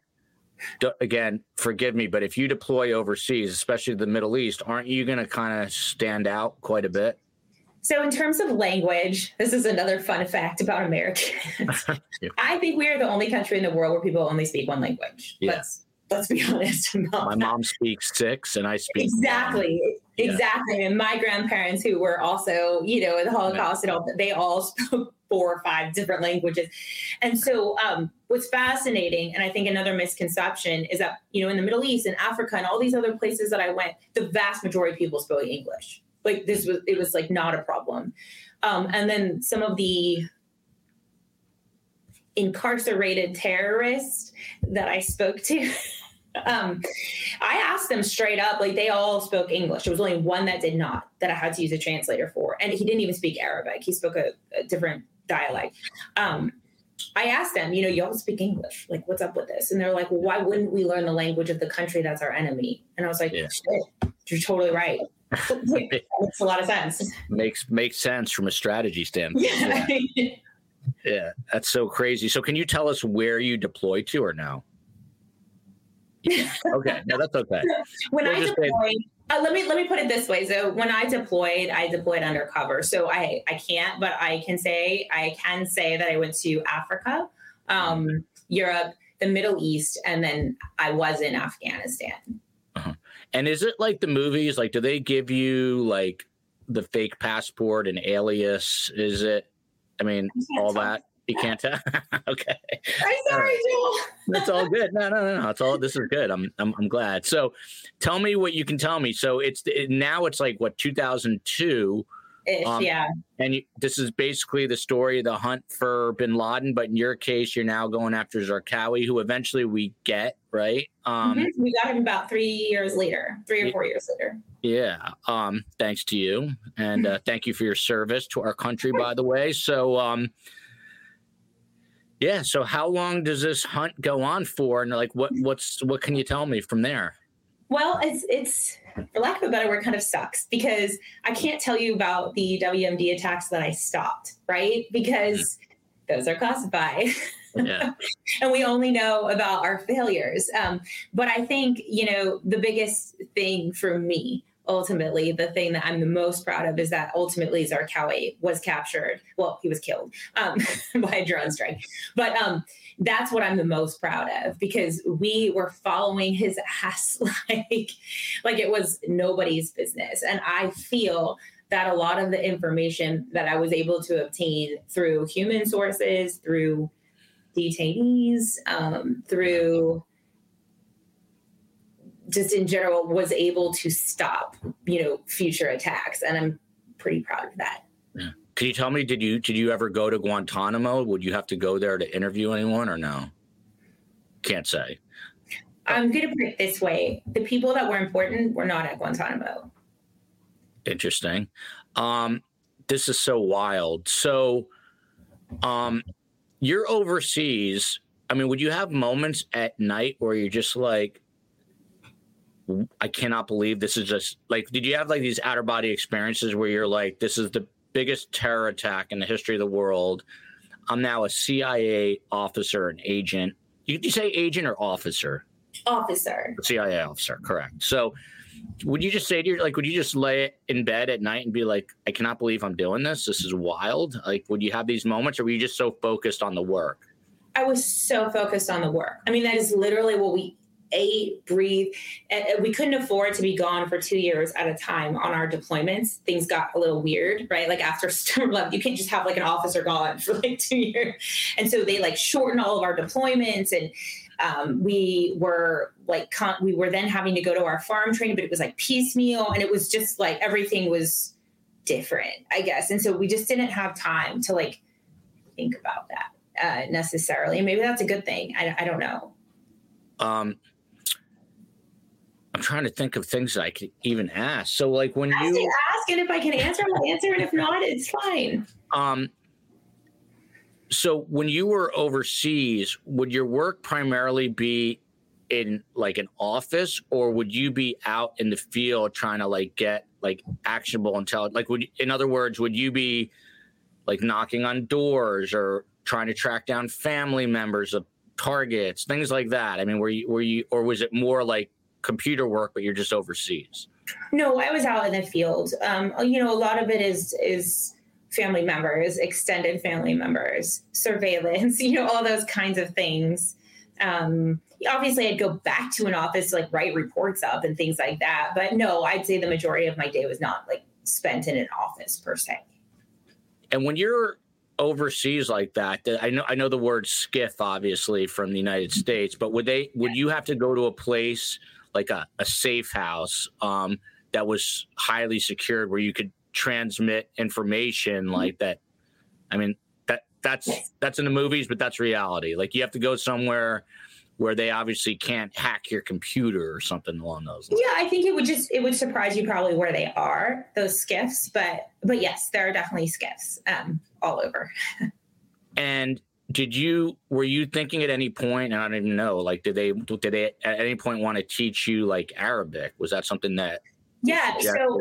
d- again, forgive me, but if you deploy overseas, especially the Middle East, aren't you going to kind of stand out quite a bit? So, in terms of language, this is another fun fact about Americans. yeah. I think we are the only country in the world where people only speak one language. Yeah. Let's let's be honest. my that. mom speaks six, and I speak exactly, exactly. And my grandparents, who were also, you know, in the Holocaust and all, they all spoke four or five different languages. And so, um, what's fascinating, and I think another misconception is that, you know, in the Middle East and Africa and all these other places that I went, the vast majority of people spoke English. Like this was, it was like not a problem. Um, and then some of the incarcerated terrorists that I spoke to. um, I asked them straight up, like they all spoke English. There was only one that did not, that I had to use a translator for. And he didn't even speak Arabic. He spoke a, a different dialect. Um, I asked them, you know, y'all speak English. Like, what's up with this? And they're like, well, why wouldn't we learn the language of the country that's our enemy? And I was like, yeah. you're totally right. Makes a lot of sense. Makes makes sense from a strategy standpoint. Yeah. yeah. yeah, that's so crazy. So, can you tell us where you deploy to, or no? Yeah. Okay, no, that's okay. when we'll I deployed, uh, let me let me put it this way. So when I deployed, I deployed undercover. So I I can't, but I can say I can say that I went to Africa, um, Europe, the Middle East, and then I was in Afghanistan. And is it like the movies? Like, do they give you like the fake passport and alias? Is it? I mean, all that. You can't tell. okay. I'm sorry, Joel. That's all good. No, no, no, no. It's all. This is good. I'm, I'm, I'm glad. So, tell me what you can tell me. So it's it, now it's like what 2002. Um, yeah. And you, this is basically the story of the hunt for Bin Laden, but in your case, you're now going after Zarqawi, who eventually we get, right? Um, mm-hmm. We got him about three years later, three or four years later. Yeah. Um, thanks to you, and uh, thank you for your service to our country, by the way. So, um, yeah. So how long does this hunt go on for? And like, what what's what can you tell me from there? Well, it's it's for lack of a better word, kind of sucks because I can't tell you about the WMD attacks that I stopped, right? Because those are classified. Yeah. and we only know about our failures. Um, but I think, you know, the biggest thing for me ultimately the thing that I'm the most proud of is that ultimately Zarqawi was captured. Well, he was killed um, by a drone strike, but um, that's what I'm the most proud of because we were following his ass like like it was nobody's business, and I feel that a lot of the information that I was able to obtain through human sources, through detainees, um, through just in general was able to stop you know future attacks and i'm pretty proud of that. Yeah. can you tell me did you did you ever go to guantanamo? Would you have to go there to interview anyone or no? Can't say. I'm going to put it this way. The people that were important were not at guantanamo. Interesting. Um this is so wild. So um you're overseas i mean would you have moments at night where you're just like I cannot believe this is just like, did you have like these outer body experiences where you're like, this is the biggest terror attack in the history of the world? I'm now a CIA officer and agent. Did you say agent or officer? Officer. CIA officer, correct. So, would you just say to your like, would you just lay it in bed at night and be like, I cannot believe I'm doing this. This is wild. Like, would you have these moments, or were you just so focused on the work? I was so focused on the work. I mean, that is literally what we ate, breathe. And we couldn't afford to be gone for two years at a time on our deployments. Things got a little weird, right? Like after Storm Love, you can't just have like an officer gone for like two years. And so they like shortened all of our deployments and um, we were like con- we were then having to go to our farm training, but it was like piecemeal and it was just like everything was different, I guess. And so we just didn't have time to like think about that uh, necessarily. maybe that's a good thing. I, I don't know. Um, I'm trying to think of things I could even ask. So, like when ask you ask, and if I can answer, I'll answer, and if not, it's fine. Um. So, when you were overseas, would your work primarily be in like an office, or would you be out in the field trying to like get like actionable intelligence? Like, would in other words, would you be like knocking on doors or trying to track down family members of targets, things like that? I mean, were you were you or was it more like computer work, but you're just overseas? No, I was out in the field. Um, you know, a lot of it is is family members, extended family members, surveillance, you know, all those kinds of things. Um, obviously, I'd go back to an office to like write reports up and things like that. But no, I'd say the majority of my day was not like spent in an office per se. And when you're overseas like that, I know I know the word SCIF obviously from the United States, but would they would you have to go to a place like a, a safe house um, that was highly secured where you could transmit information mm-hmm. like that? I mean that that's that's in the movies, but that's reality. Like you have to go somewhere where they obviously can't hack your computer or something along those lines. Yeah, I think it would just it would surprise you probably where they are those SCIFs, but but yes, there are definitely SCIFs um, all over. and did you were you thinking at any point and i don't even know like did they did they at any point want to teach you like arabic was that something that yeah so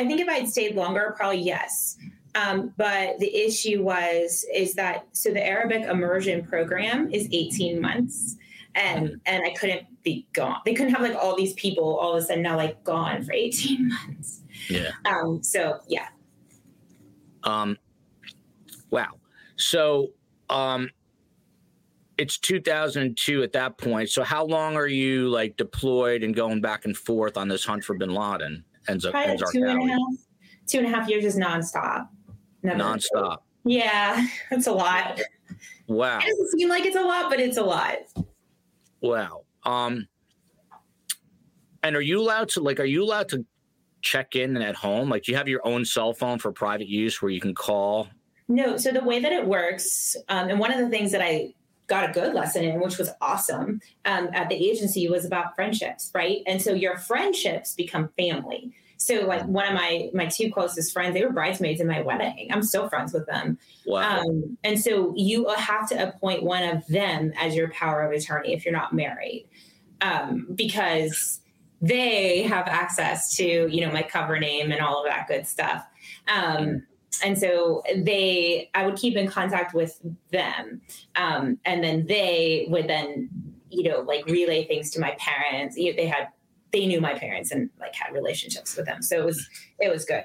i think if i had stayed longer probably yes um, but the issue was is that so the arabic immersion program is 18 months and mm-hmm. and i couldn't be gone they couldn't have like all these people all of a sudden now like gone for 18 months yeah um so yeah um wow so um it's 2002 at that point. So how long are you like deployed and going back and forth on this hunt for Bin Laden? Ends up two and, a half, two and a half years is nonstop. Never nonstop. Yeah, that's a lot. Wow. It doesn't seem like it's a lot, but it's a lot. Wow. Um. And are you allowed to like? Are you allowed to check in at home? Like, do you have your own cell phone for private use where you can call no. So the way that it works, um, and one of the things that I got a good lesson in, which was awesome um, at the agency, was about friendships, right? And so your friendships become family. So like one of my my two closest friends, they were bridesmaids in my wedding. I'm still friends with them. Wow. Um, and so you have to appoint one of them as your power of attorney if you're not married, um, because they have access to you know my cover name and all of that good stuff. Um, and so they i would keep in contact with them. Um, and then they would then you know like relay things to my parents. They had they knew my parents and like had relationships with them. So it was it was good.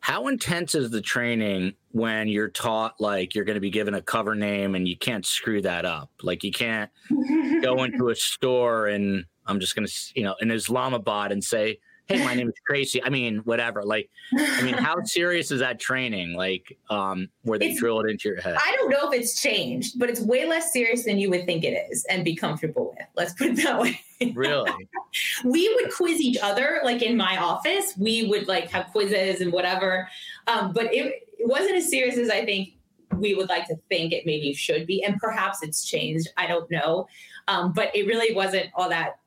How intense is the training when you're taught like you're going to be given a cover name and you can't screw that up? Like you can't go into a store and i'm just going to you know in islamabad and say hey, my name is Tracy. I mean, whatever. Like, I mean, how serious is that training? Like, um, where they it's, drill it into your head? I don't know if it's changed, but it's way less serious than you would think it is and be comfortable with. Let's put it that way. Really? we would quiz each other, like in my office. We would like have quizzes and whatever. Um, but it, it wasn't as serious as I think we would like to think it maybe should be. And perhaps it's changed. I don't know. Um, but it really wasn't all that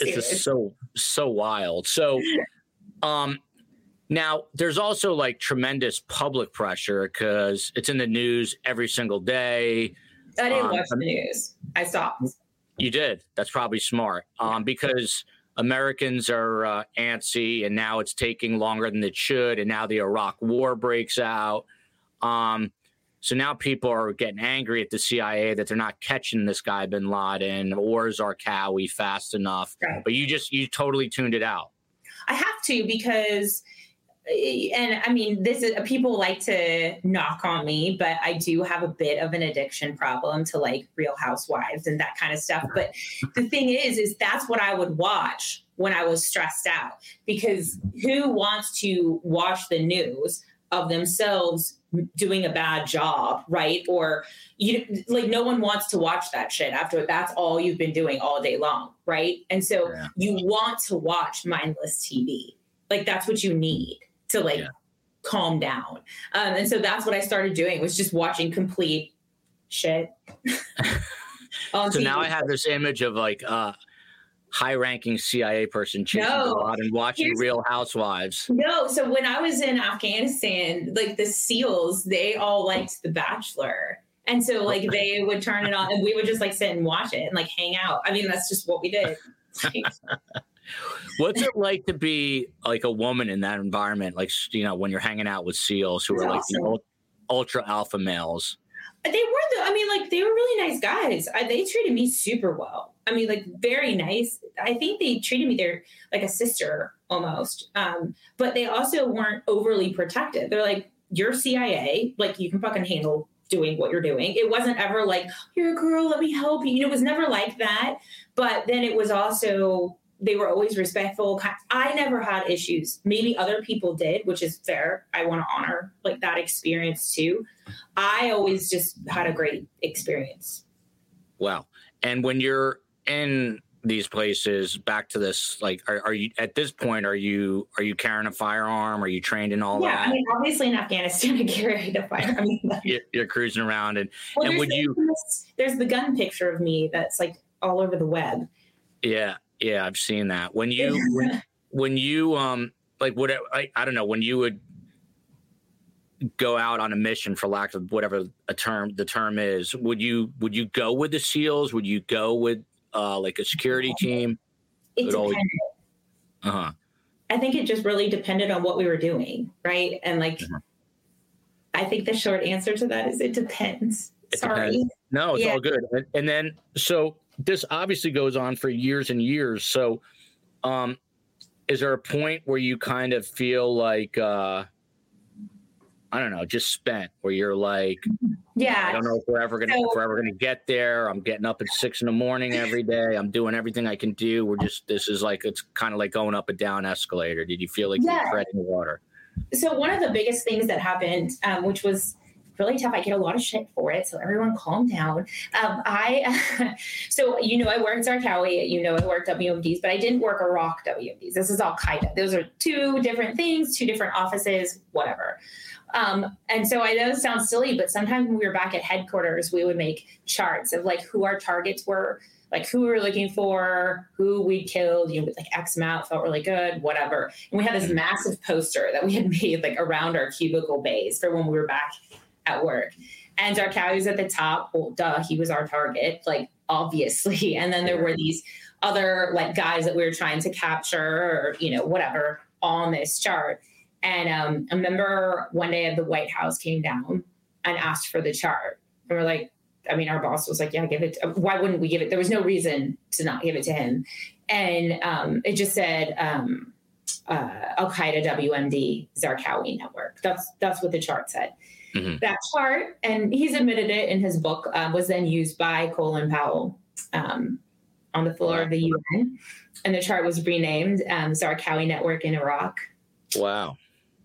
it's just so so wild. So, um, now there's also like tremendous public pressure because it's in the news every single day. I didn't um, watch the news. I stopped. You did. That's probably smart. Um, because Americans are uh, antsy, and now it's taking longer than it should, and now the Iraq War breaks out. Um, so now people are getting angry at the CIA that they're not catching this guy Bin Laden or Zarqawi fast enough. Right. But you just you totally tuned it out. I have to because and I mean, this is people like to knock on me, but I do have a bit of an addiction problem to like Real Housewives and that kind of stuff. But the thing is, is that's what I would watch when I was stressed out because who wants to watch the news of themselves doing a bad job, right? Or you like no one wants to watch that shit after that's all you've been doing all day long, right? And so yeah. you want to watch mindless TV. Like that's what you need to like yeah. calm down. Um, and so that's what I started doing was just watching complete shit. so TV. now I have this image of like uh high-ranking CIA person chasing no, and watching Real Housewives. No, so when I was in Afghanistan, like the SEALs, they all liked The Bachelor. And so like they would turn it on and we would just like sit and watch it and like hang out. I mean, that's just what we did. What's it like to be like a woman in that environment? Like you know, when you're hanging out with SEALs who are like the ultra alpha males. They were the. I mean, like they were really nice guys. I, they treated me super well. I mean, like very nice. I think they treated me there like a sister almost. Um, but they also weren't overly protective. They're like, you're CIA, like you can fucking handle doing what you're doing. It wasn't ever like, you're a girl, let me help you. You know, it was never like that. But then it was also they were always respectful. I never had issues. Maybe other people did, which is fair. I want to honor like that experience too. I always just had a great experience. Wow. And when you're in these places back to this like are, are, you at this point are you are you carrying a firearm are you trained in all yeah, that i mean obviously in afghanistan i carry a firearm you're, you're, cruising around and well, and would you there's the gun picture of me that's like all over the web yeah yeah i've seen that when you when, when you um like what I, I don't know when you would go out on a mission for lack of whatever a term the term is would you would you go with the seals would you go with uh, like a security team? It depended. Uh huh. I think it just really depended on what we were doing, right? And like, mm-hmm. I think the short answer to that is it depends. It Sorry. Depends. No, it's yeah. all good. And, and then, so this obviously goes on for years and years. So, um, is there a point where you kind of feel like, uh, I don't know, just spent where you're like, yeah, I don't know if we're ever gonna so, if we're ever gonna get there. I'm getting up at six in the morning every day. I'm doing everything I can do. We're just this is like it's kind of like going up a down escalator. Did you feel like yeah. you're treading the water? So one of the biggest things that happened, um, which was really tough. I get a lot of shit for it. So everyone calm down. Um, I, so, you know, I worked Zarqawi, you know, I worked WMDs, but I didn't work Iraq WMDs. This is Al Qaeda. Those are two different things, two different offices, whatever. Um, and so I know it sounds silly, but sometimes when we were back at headquarters, we would make charts of like who our targets were, like who we were looking for, who we killed, you know, with like X amount felt really good, whatever. And we had this massive poster that we had made like around our cubicle bays for when we were back at work. And Zarqawi was at the top. Well, duh, he was our target, like obviously. And then there were these other like guys that we were trying to capture or, you know, whatever on this chart. And um, I remember one day the White House came down and asked for the chart. And we're like, I mean, our boss was like, yeah, give it. To, why wouldn't we give it? There was no reason to not give it to him. And um, it just said um, uh, Al Qaeda WMD Zarqawi network. That's that's what the chart said. Mm-hmm. That chart, and he's admitted it in his book, uh, was then used by Colin Powell um, on the floor of the UN. And the chart was renamed um, Zarqawi Network in Iraq. Wow.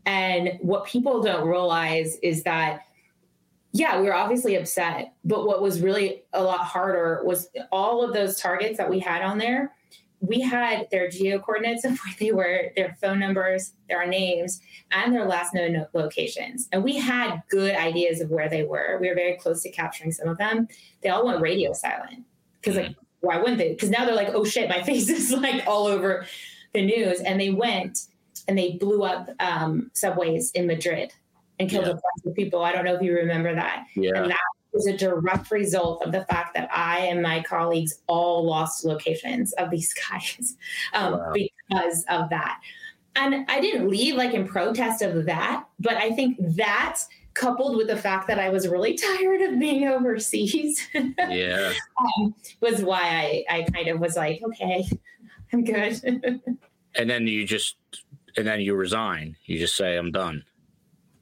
And what people don't realize is that, yeah, we were obviously upset, but what was really a lot harder was all of those targets that we had on there. We had their geo coordinates of where they were, their phone numbers, their names, and their last known locations. And we had good ideas of where they were. We were very close to capturing some of them. They all went radio silent because, like, why wouldn't they? Because now they're like, oh shit, my face is like all over the news. And they went and they blew up um, subways in Madrid and killed yeah. a bunch of people. I don't know if you remember that. Yeah. And that was a direct result of the fact that I and my colleagues all lost locations of these guys um, wow. because of that. And I didn't leave like in protest of that, but I think that coupled with the fact that I was really tired of being overseas, yeah, um, was why I, I kind of was like, okay, I'm good. and then you just and then you resign. You just say, I'm done.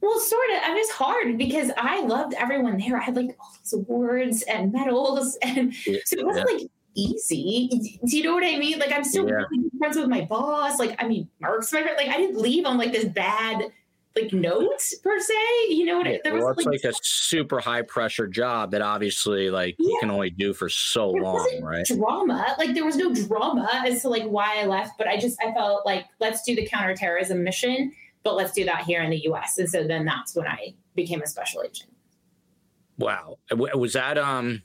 Well, sort of. It was hard because I loved everyone there. I had like all these awards and medals, and so it wasn't yeah. like easy. Do you know what I mean? Like I'm still yeah. really friends with my boss. Like I mean, Mark's my friend. Like I didn't leave on like this bad like notes per se. You know what? Yeah, there was well, it's like, like, a super high pressure job that obviously like yeah. you can only do for so long, right? Drama, like there was no drama as to like why I left, but I just I felt like let's do the counterterrorism mission, but let's do that here in the U.S. And so then that's when I became a special agent. Wow, was that um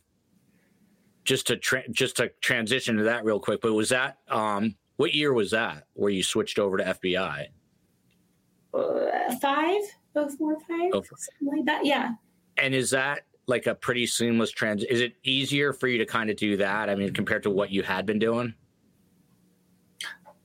just to tra- just to transition to that real quick? But was that um what year was that where you switched over to FBI? uh, five, oh, four, five, oh, something like that. Yeah. And is that like a pretty seamless trans? Is it easier for you to kind of do that? I mean, compared to what you had been doing?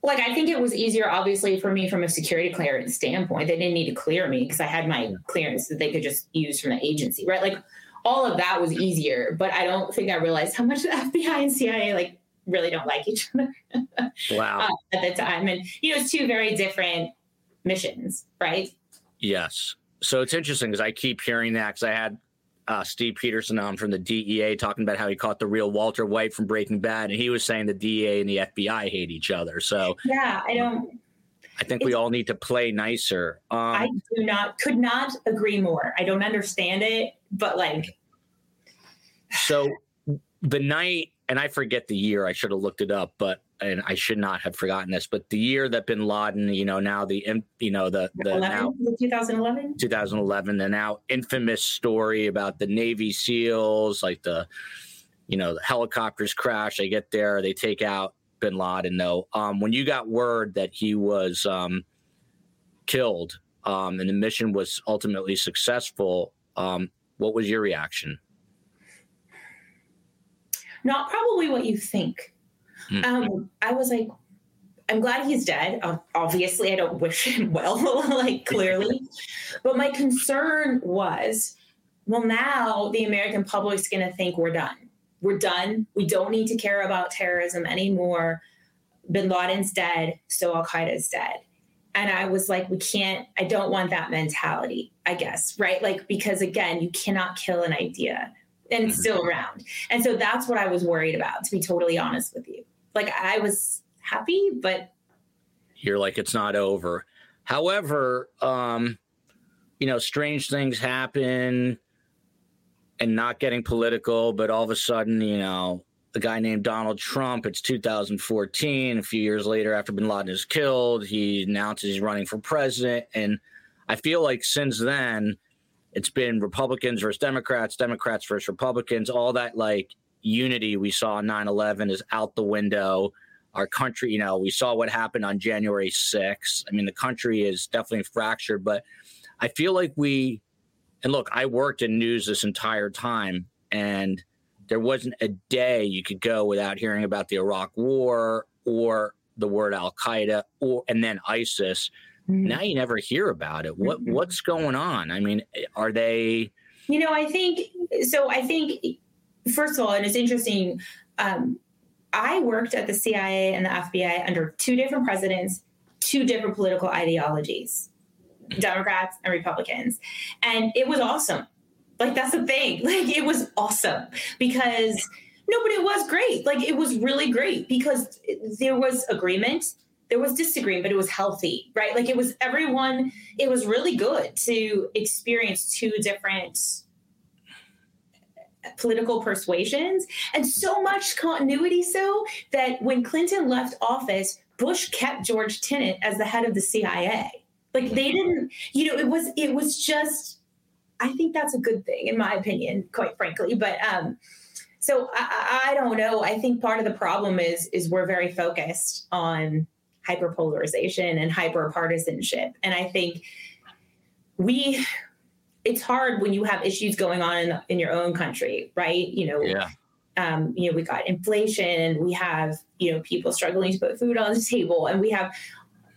Like I think it was easier, obviously, for me from a security clearance standpoint. They didn't need to clear me because I had my clearance that they could just use from the agency, right? Like all of that was easier, but I don't think I realized how much the FBI and CIA like really don't like each other. Wow. uh, at the time, and you know, it's two very different missions, right? Yes. So it's interesting because I keep hearing that because I had uh, Steve Peterson on from the DEA talking about how he caught the real Walter White from Breaking Bad, and he was saying the DEA and the FBI hate each other. So yeah, I don't. I think we all need to play nicer. Um, I do not, could not agree more. I don't understand it, but like. So the night, and I forget the year. I should have looked it up, but and I should not have forgotten this. But the year that Bin Laden, you know, now the you know the the 11, now 2011 2011 the now infamous story about the navy seals like the you know the helicopters crash they get there they take out bin laden though. Um, when you got word that he was um, killed um, and the mission was ultimately successful um, what was your reaction? Not probably what you think Hmm. um, i was like i'm glad he's dead. Obviously i don't wish him well like clearly. But my concern was well now the american public's going to think we're done. We're done. We don't need to care about terrorism anymore. Bin laden's dead so Al Qaeda's dead. And i was like we can't i don't want that mentality i guess right? Like because again you cannot kill an idea and it's still around. And so that's what i was worried about to be totally honest with you like i was happy but you're like it's not over. However um you know strange things happen and not getting political but all of a sudden you know a guy named donald trump it's 2014 a few years later after bin laden is killed he announces he's running for president. And i feel like since then it's been republicans versus democrats democrats versus republicans all that like unity we saw on 9-11 is out the window our country, you know, we saw what happened on January 6th. I mean, the country is definitely fractured, but I feel like we, and look, I worked in news this entire time, and there wasn't a day you could go without hearing about the Iraq War or the word Al Qaeda or and then ISIS. Now you never hear about it. What Mhm. what's going on? I mean, are they? You know, I think so. I think first of all, and it's interesting. Um, I worked at the CIA and the FBI under two different presidents, two different political ideologies, Democrats and Republicans, and it was awesome. Like that's the thing. Like it was awesome because no, but it was great. Like it was really great because there was agreement. There was disagreement, but it was healthy, right? Like it was everyone, it was really good to experience two different political persuasions and so much continuity so that when Clinton left office, Bush kept George Tenet as the head of the CIA. Like they didn't, you know, it was it was just I think that's a good thing in my opinion, quite frankly. But um so I, I don't know. I think part of the problem is is we're very focused on hyperpolarization and hyperpartisanship. And I think we it's hard when you have issues going on in, in your own country, right? You know, Yeah. um, you know, we got inflation we have, you know, people struggling to put food on the table and we have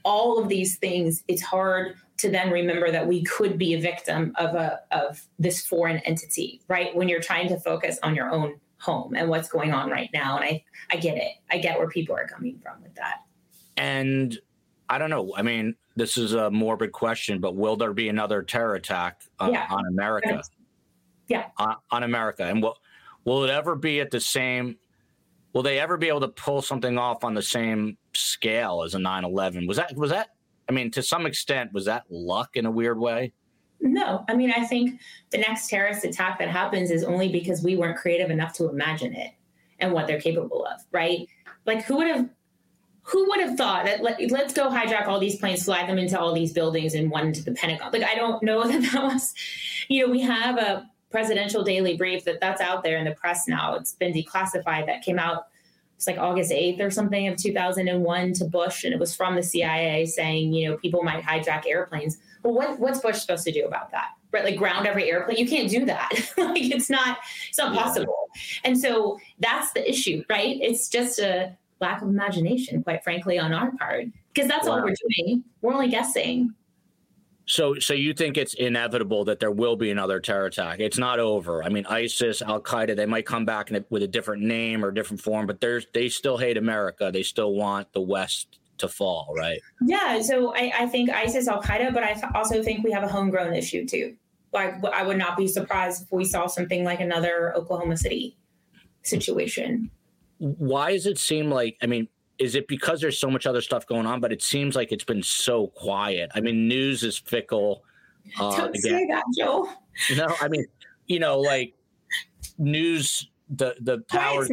all of these things. It's hard to then remember that we could be a victim of a of this foreign entity, right? When you're trying to focus on your own home and what's going on right now. And I I get it. I get where people are coming from with that. And I don't know. I mean, this is a morbid question, but will there be another terror attack uh, Yeah. on America? Yeah. On, on America, and will will it ever be at the same? Will they ever be able to pull something off on the same scale as a 9/11? Was that was that? I mean, to some extent, was that luck in a weird way? No, I mean, I think the next terrorist attack that happens is only because we weren't creative enough to imagine it and what they're capable of, right? Like, who would have, who would have thought that let, let's go hijack all these planes, fly them into all these buildings, and one into the Pentagon? Like, I don't know that that was, you know, we have a presidential daily brief that that's out there in the press now. It's been declassified. That came out. It's like August 8th or something of 2001 to Bush, and it was from the CIA saying, you know, people might hijack airplanes well, what, what's Bush supposed to do about that? Right, like ground every airplane. You can't do that. like it's not, it's not Yeah. possible. And so that's the issue, right? It's just a lack of imagination, quite frankly, on our part, because that's wow. all we're doing. We're only guessing. So, so you think it's inevitable that there will be another terror attack? It's not over. I mean, ISIS, Al Qaeda, they might come back with a different name or different form, but there's they still hate America. They still want the West to fall, right? Yeah. So I, I think ISIS, Al Qaeda, but I th- also think we have a homegrown issue too. Like I would not be surprised if we saw something like another Oklahoma City situation. Why does it seem like? I mean, is it because there's so much other stuff going on? But it seems like it's been so quiet. I mean, news is fickle. Uh, Don't again. say that, Joe. No, I mean, you know, like news, the the powers,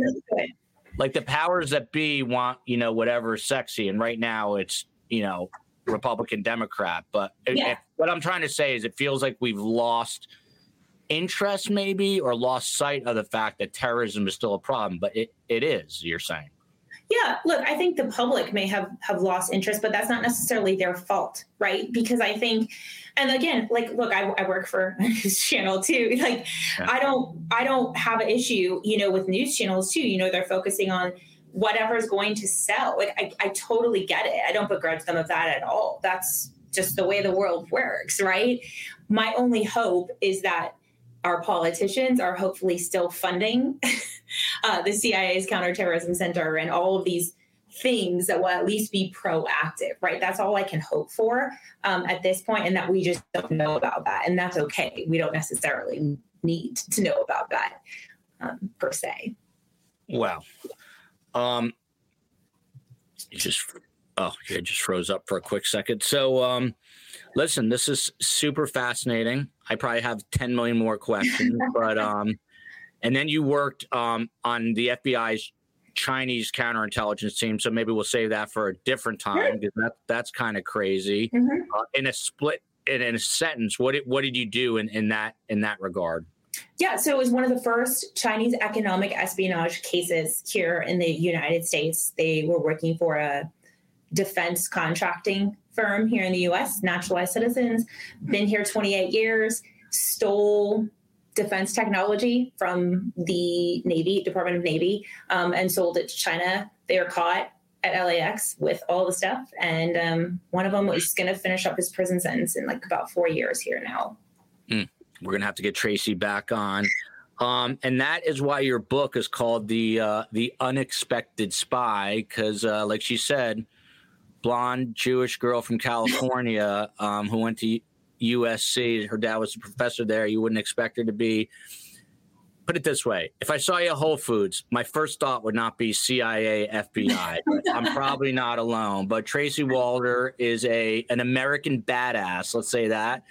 like the powers that be want, you know, whatever sexy, and right now it's, you know, Republican Democrat. But yeah. what I'm trying to say is, it feels like we've lost interest, maybe, or lost sight of the fact that terrorism is still a problem. But it it is. You're saying. Yeah, look, I think the public may have have lost interest, but that's not necessarily their fault, right? Because I think, and again, like, look, I, I work for a news channel too. Like, yeah. I don't, I don't have an issue, you know, with news channels too. You know, they're focusing on whatever is going to sell. Like, I, I totally get it. I don't begrudge them of that at all. That's just the way the world works, right? My only hope is that our politicians are hopefully still funding uh, the CIA's counterterrorism center and all of these things that will at least be proactive, right? That's all I can hope for um, at this point, and that we just don't know about that, and that's okay. We don't necessarily need to know about that um, per se. Wow. Um, you just oh, it just froze up for a quick second. So, um, listen, this is super fascinating. I probably have 10 million more questions, but um, and then you worked um, on the FBI's Chinese counterintelligence team. So maybe we'll save that for a different time because that that's kind of crazy. Mm-hmm. Uh, in a split, in, in, a sentence, what did, what did you do in, in that in that regard? Yeah, so it was one of the first Chinese economic espionage cases here in the United States. They were working for a defense contracting firm here in the US, naturalized citizens, been here 28 years, stole defense technology from the Navy, Department of Navy, um, and sold it to China. They were caught at LAX with all the stuff. And um, one of them was going to finish up his prison sentence in like about four years here now. Mm. We're going to have to get Tracy back on. Um, and that is why your book is called the uh, the unexpected spy, because uh, like she said, blonde Jewish girl from California um, who went to USC. Her dad was a professor there. You wouldn't expect her to be. Put it this way: if I saw you at Whole Foods, my first thought would not be CIA, FBI. I'm probably not alone. But Tracy Walder is a an American badass. Let's say that.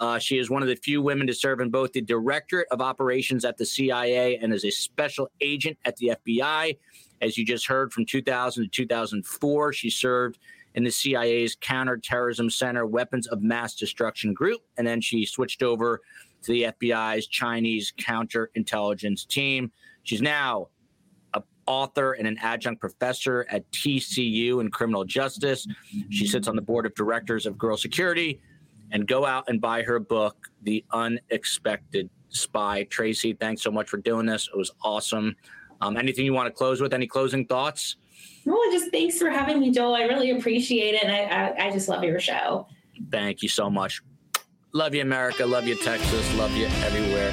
Uh, she is one of the few women to serve in both the Directorate of Operations at the CIA and as a special agent at the FBI. As you just heard, from 2000 to 2004, she served in the CIA's Counterterrorism Center Weapons of Mass Destruction Group. And then she switched over to the FBI's Chinese Counterintelligence Team. She's now an author and an adjunct professor at TCU in criminal justice. She sits on the board of directors of Girl Security. And go out and buy her book, The Unexpected Spy. Tracy, thanks so much for doing this. It was awesome. Um, anything you want to close with? Any closing thoughts? Well, just thanks for having me, Joel. I really appreciate it. And I, I, I just love your show. Thank you so much. Love you, America. Love you, Texas. Love you everywhere.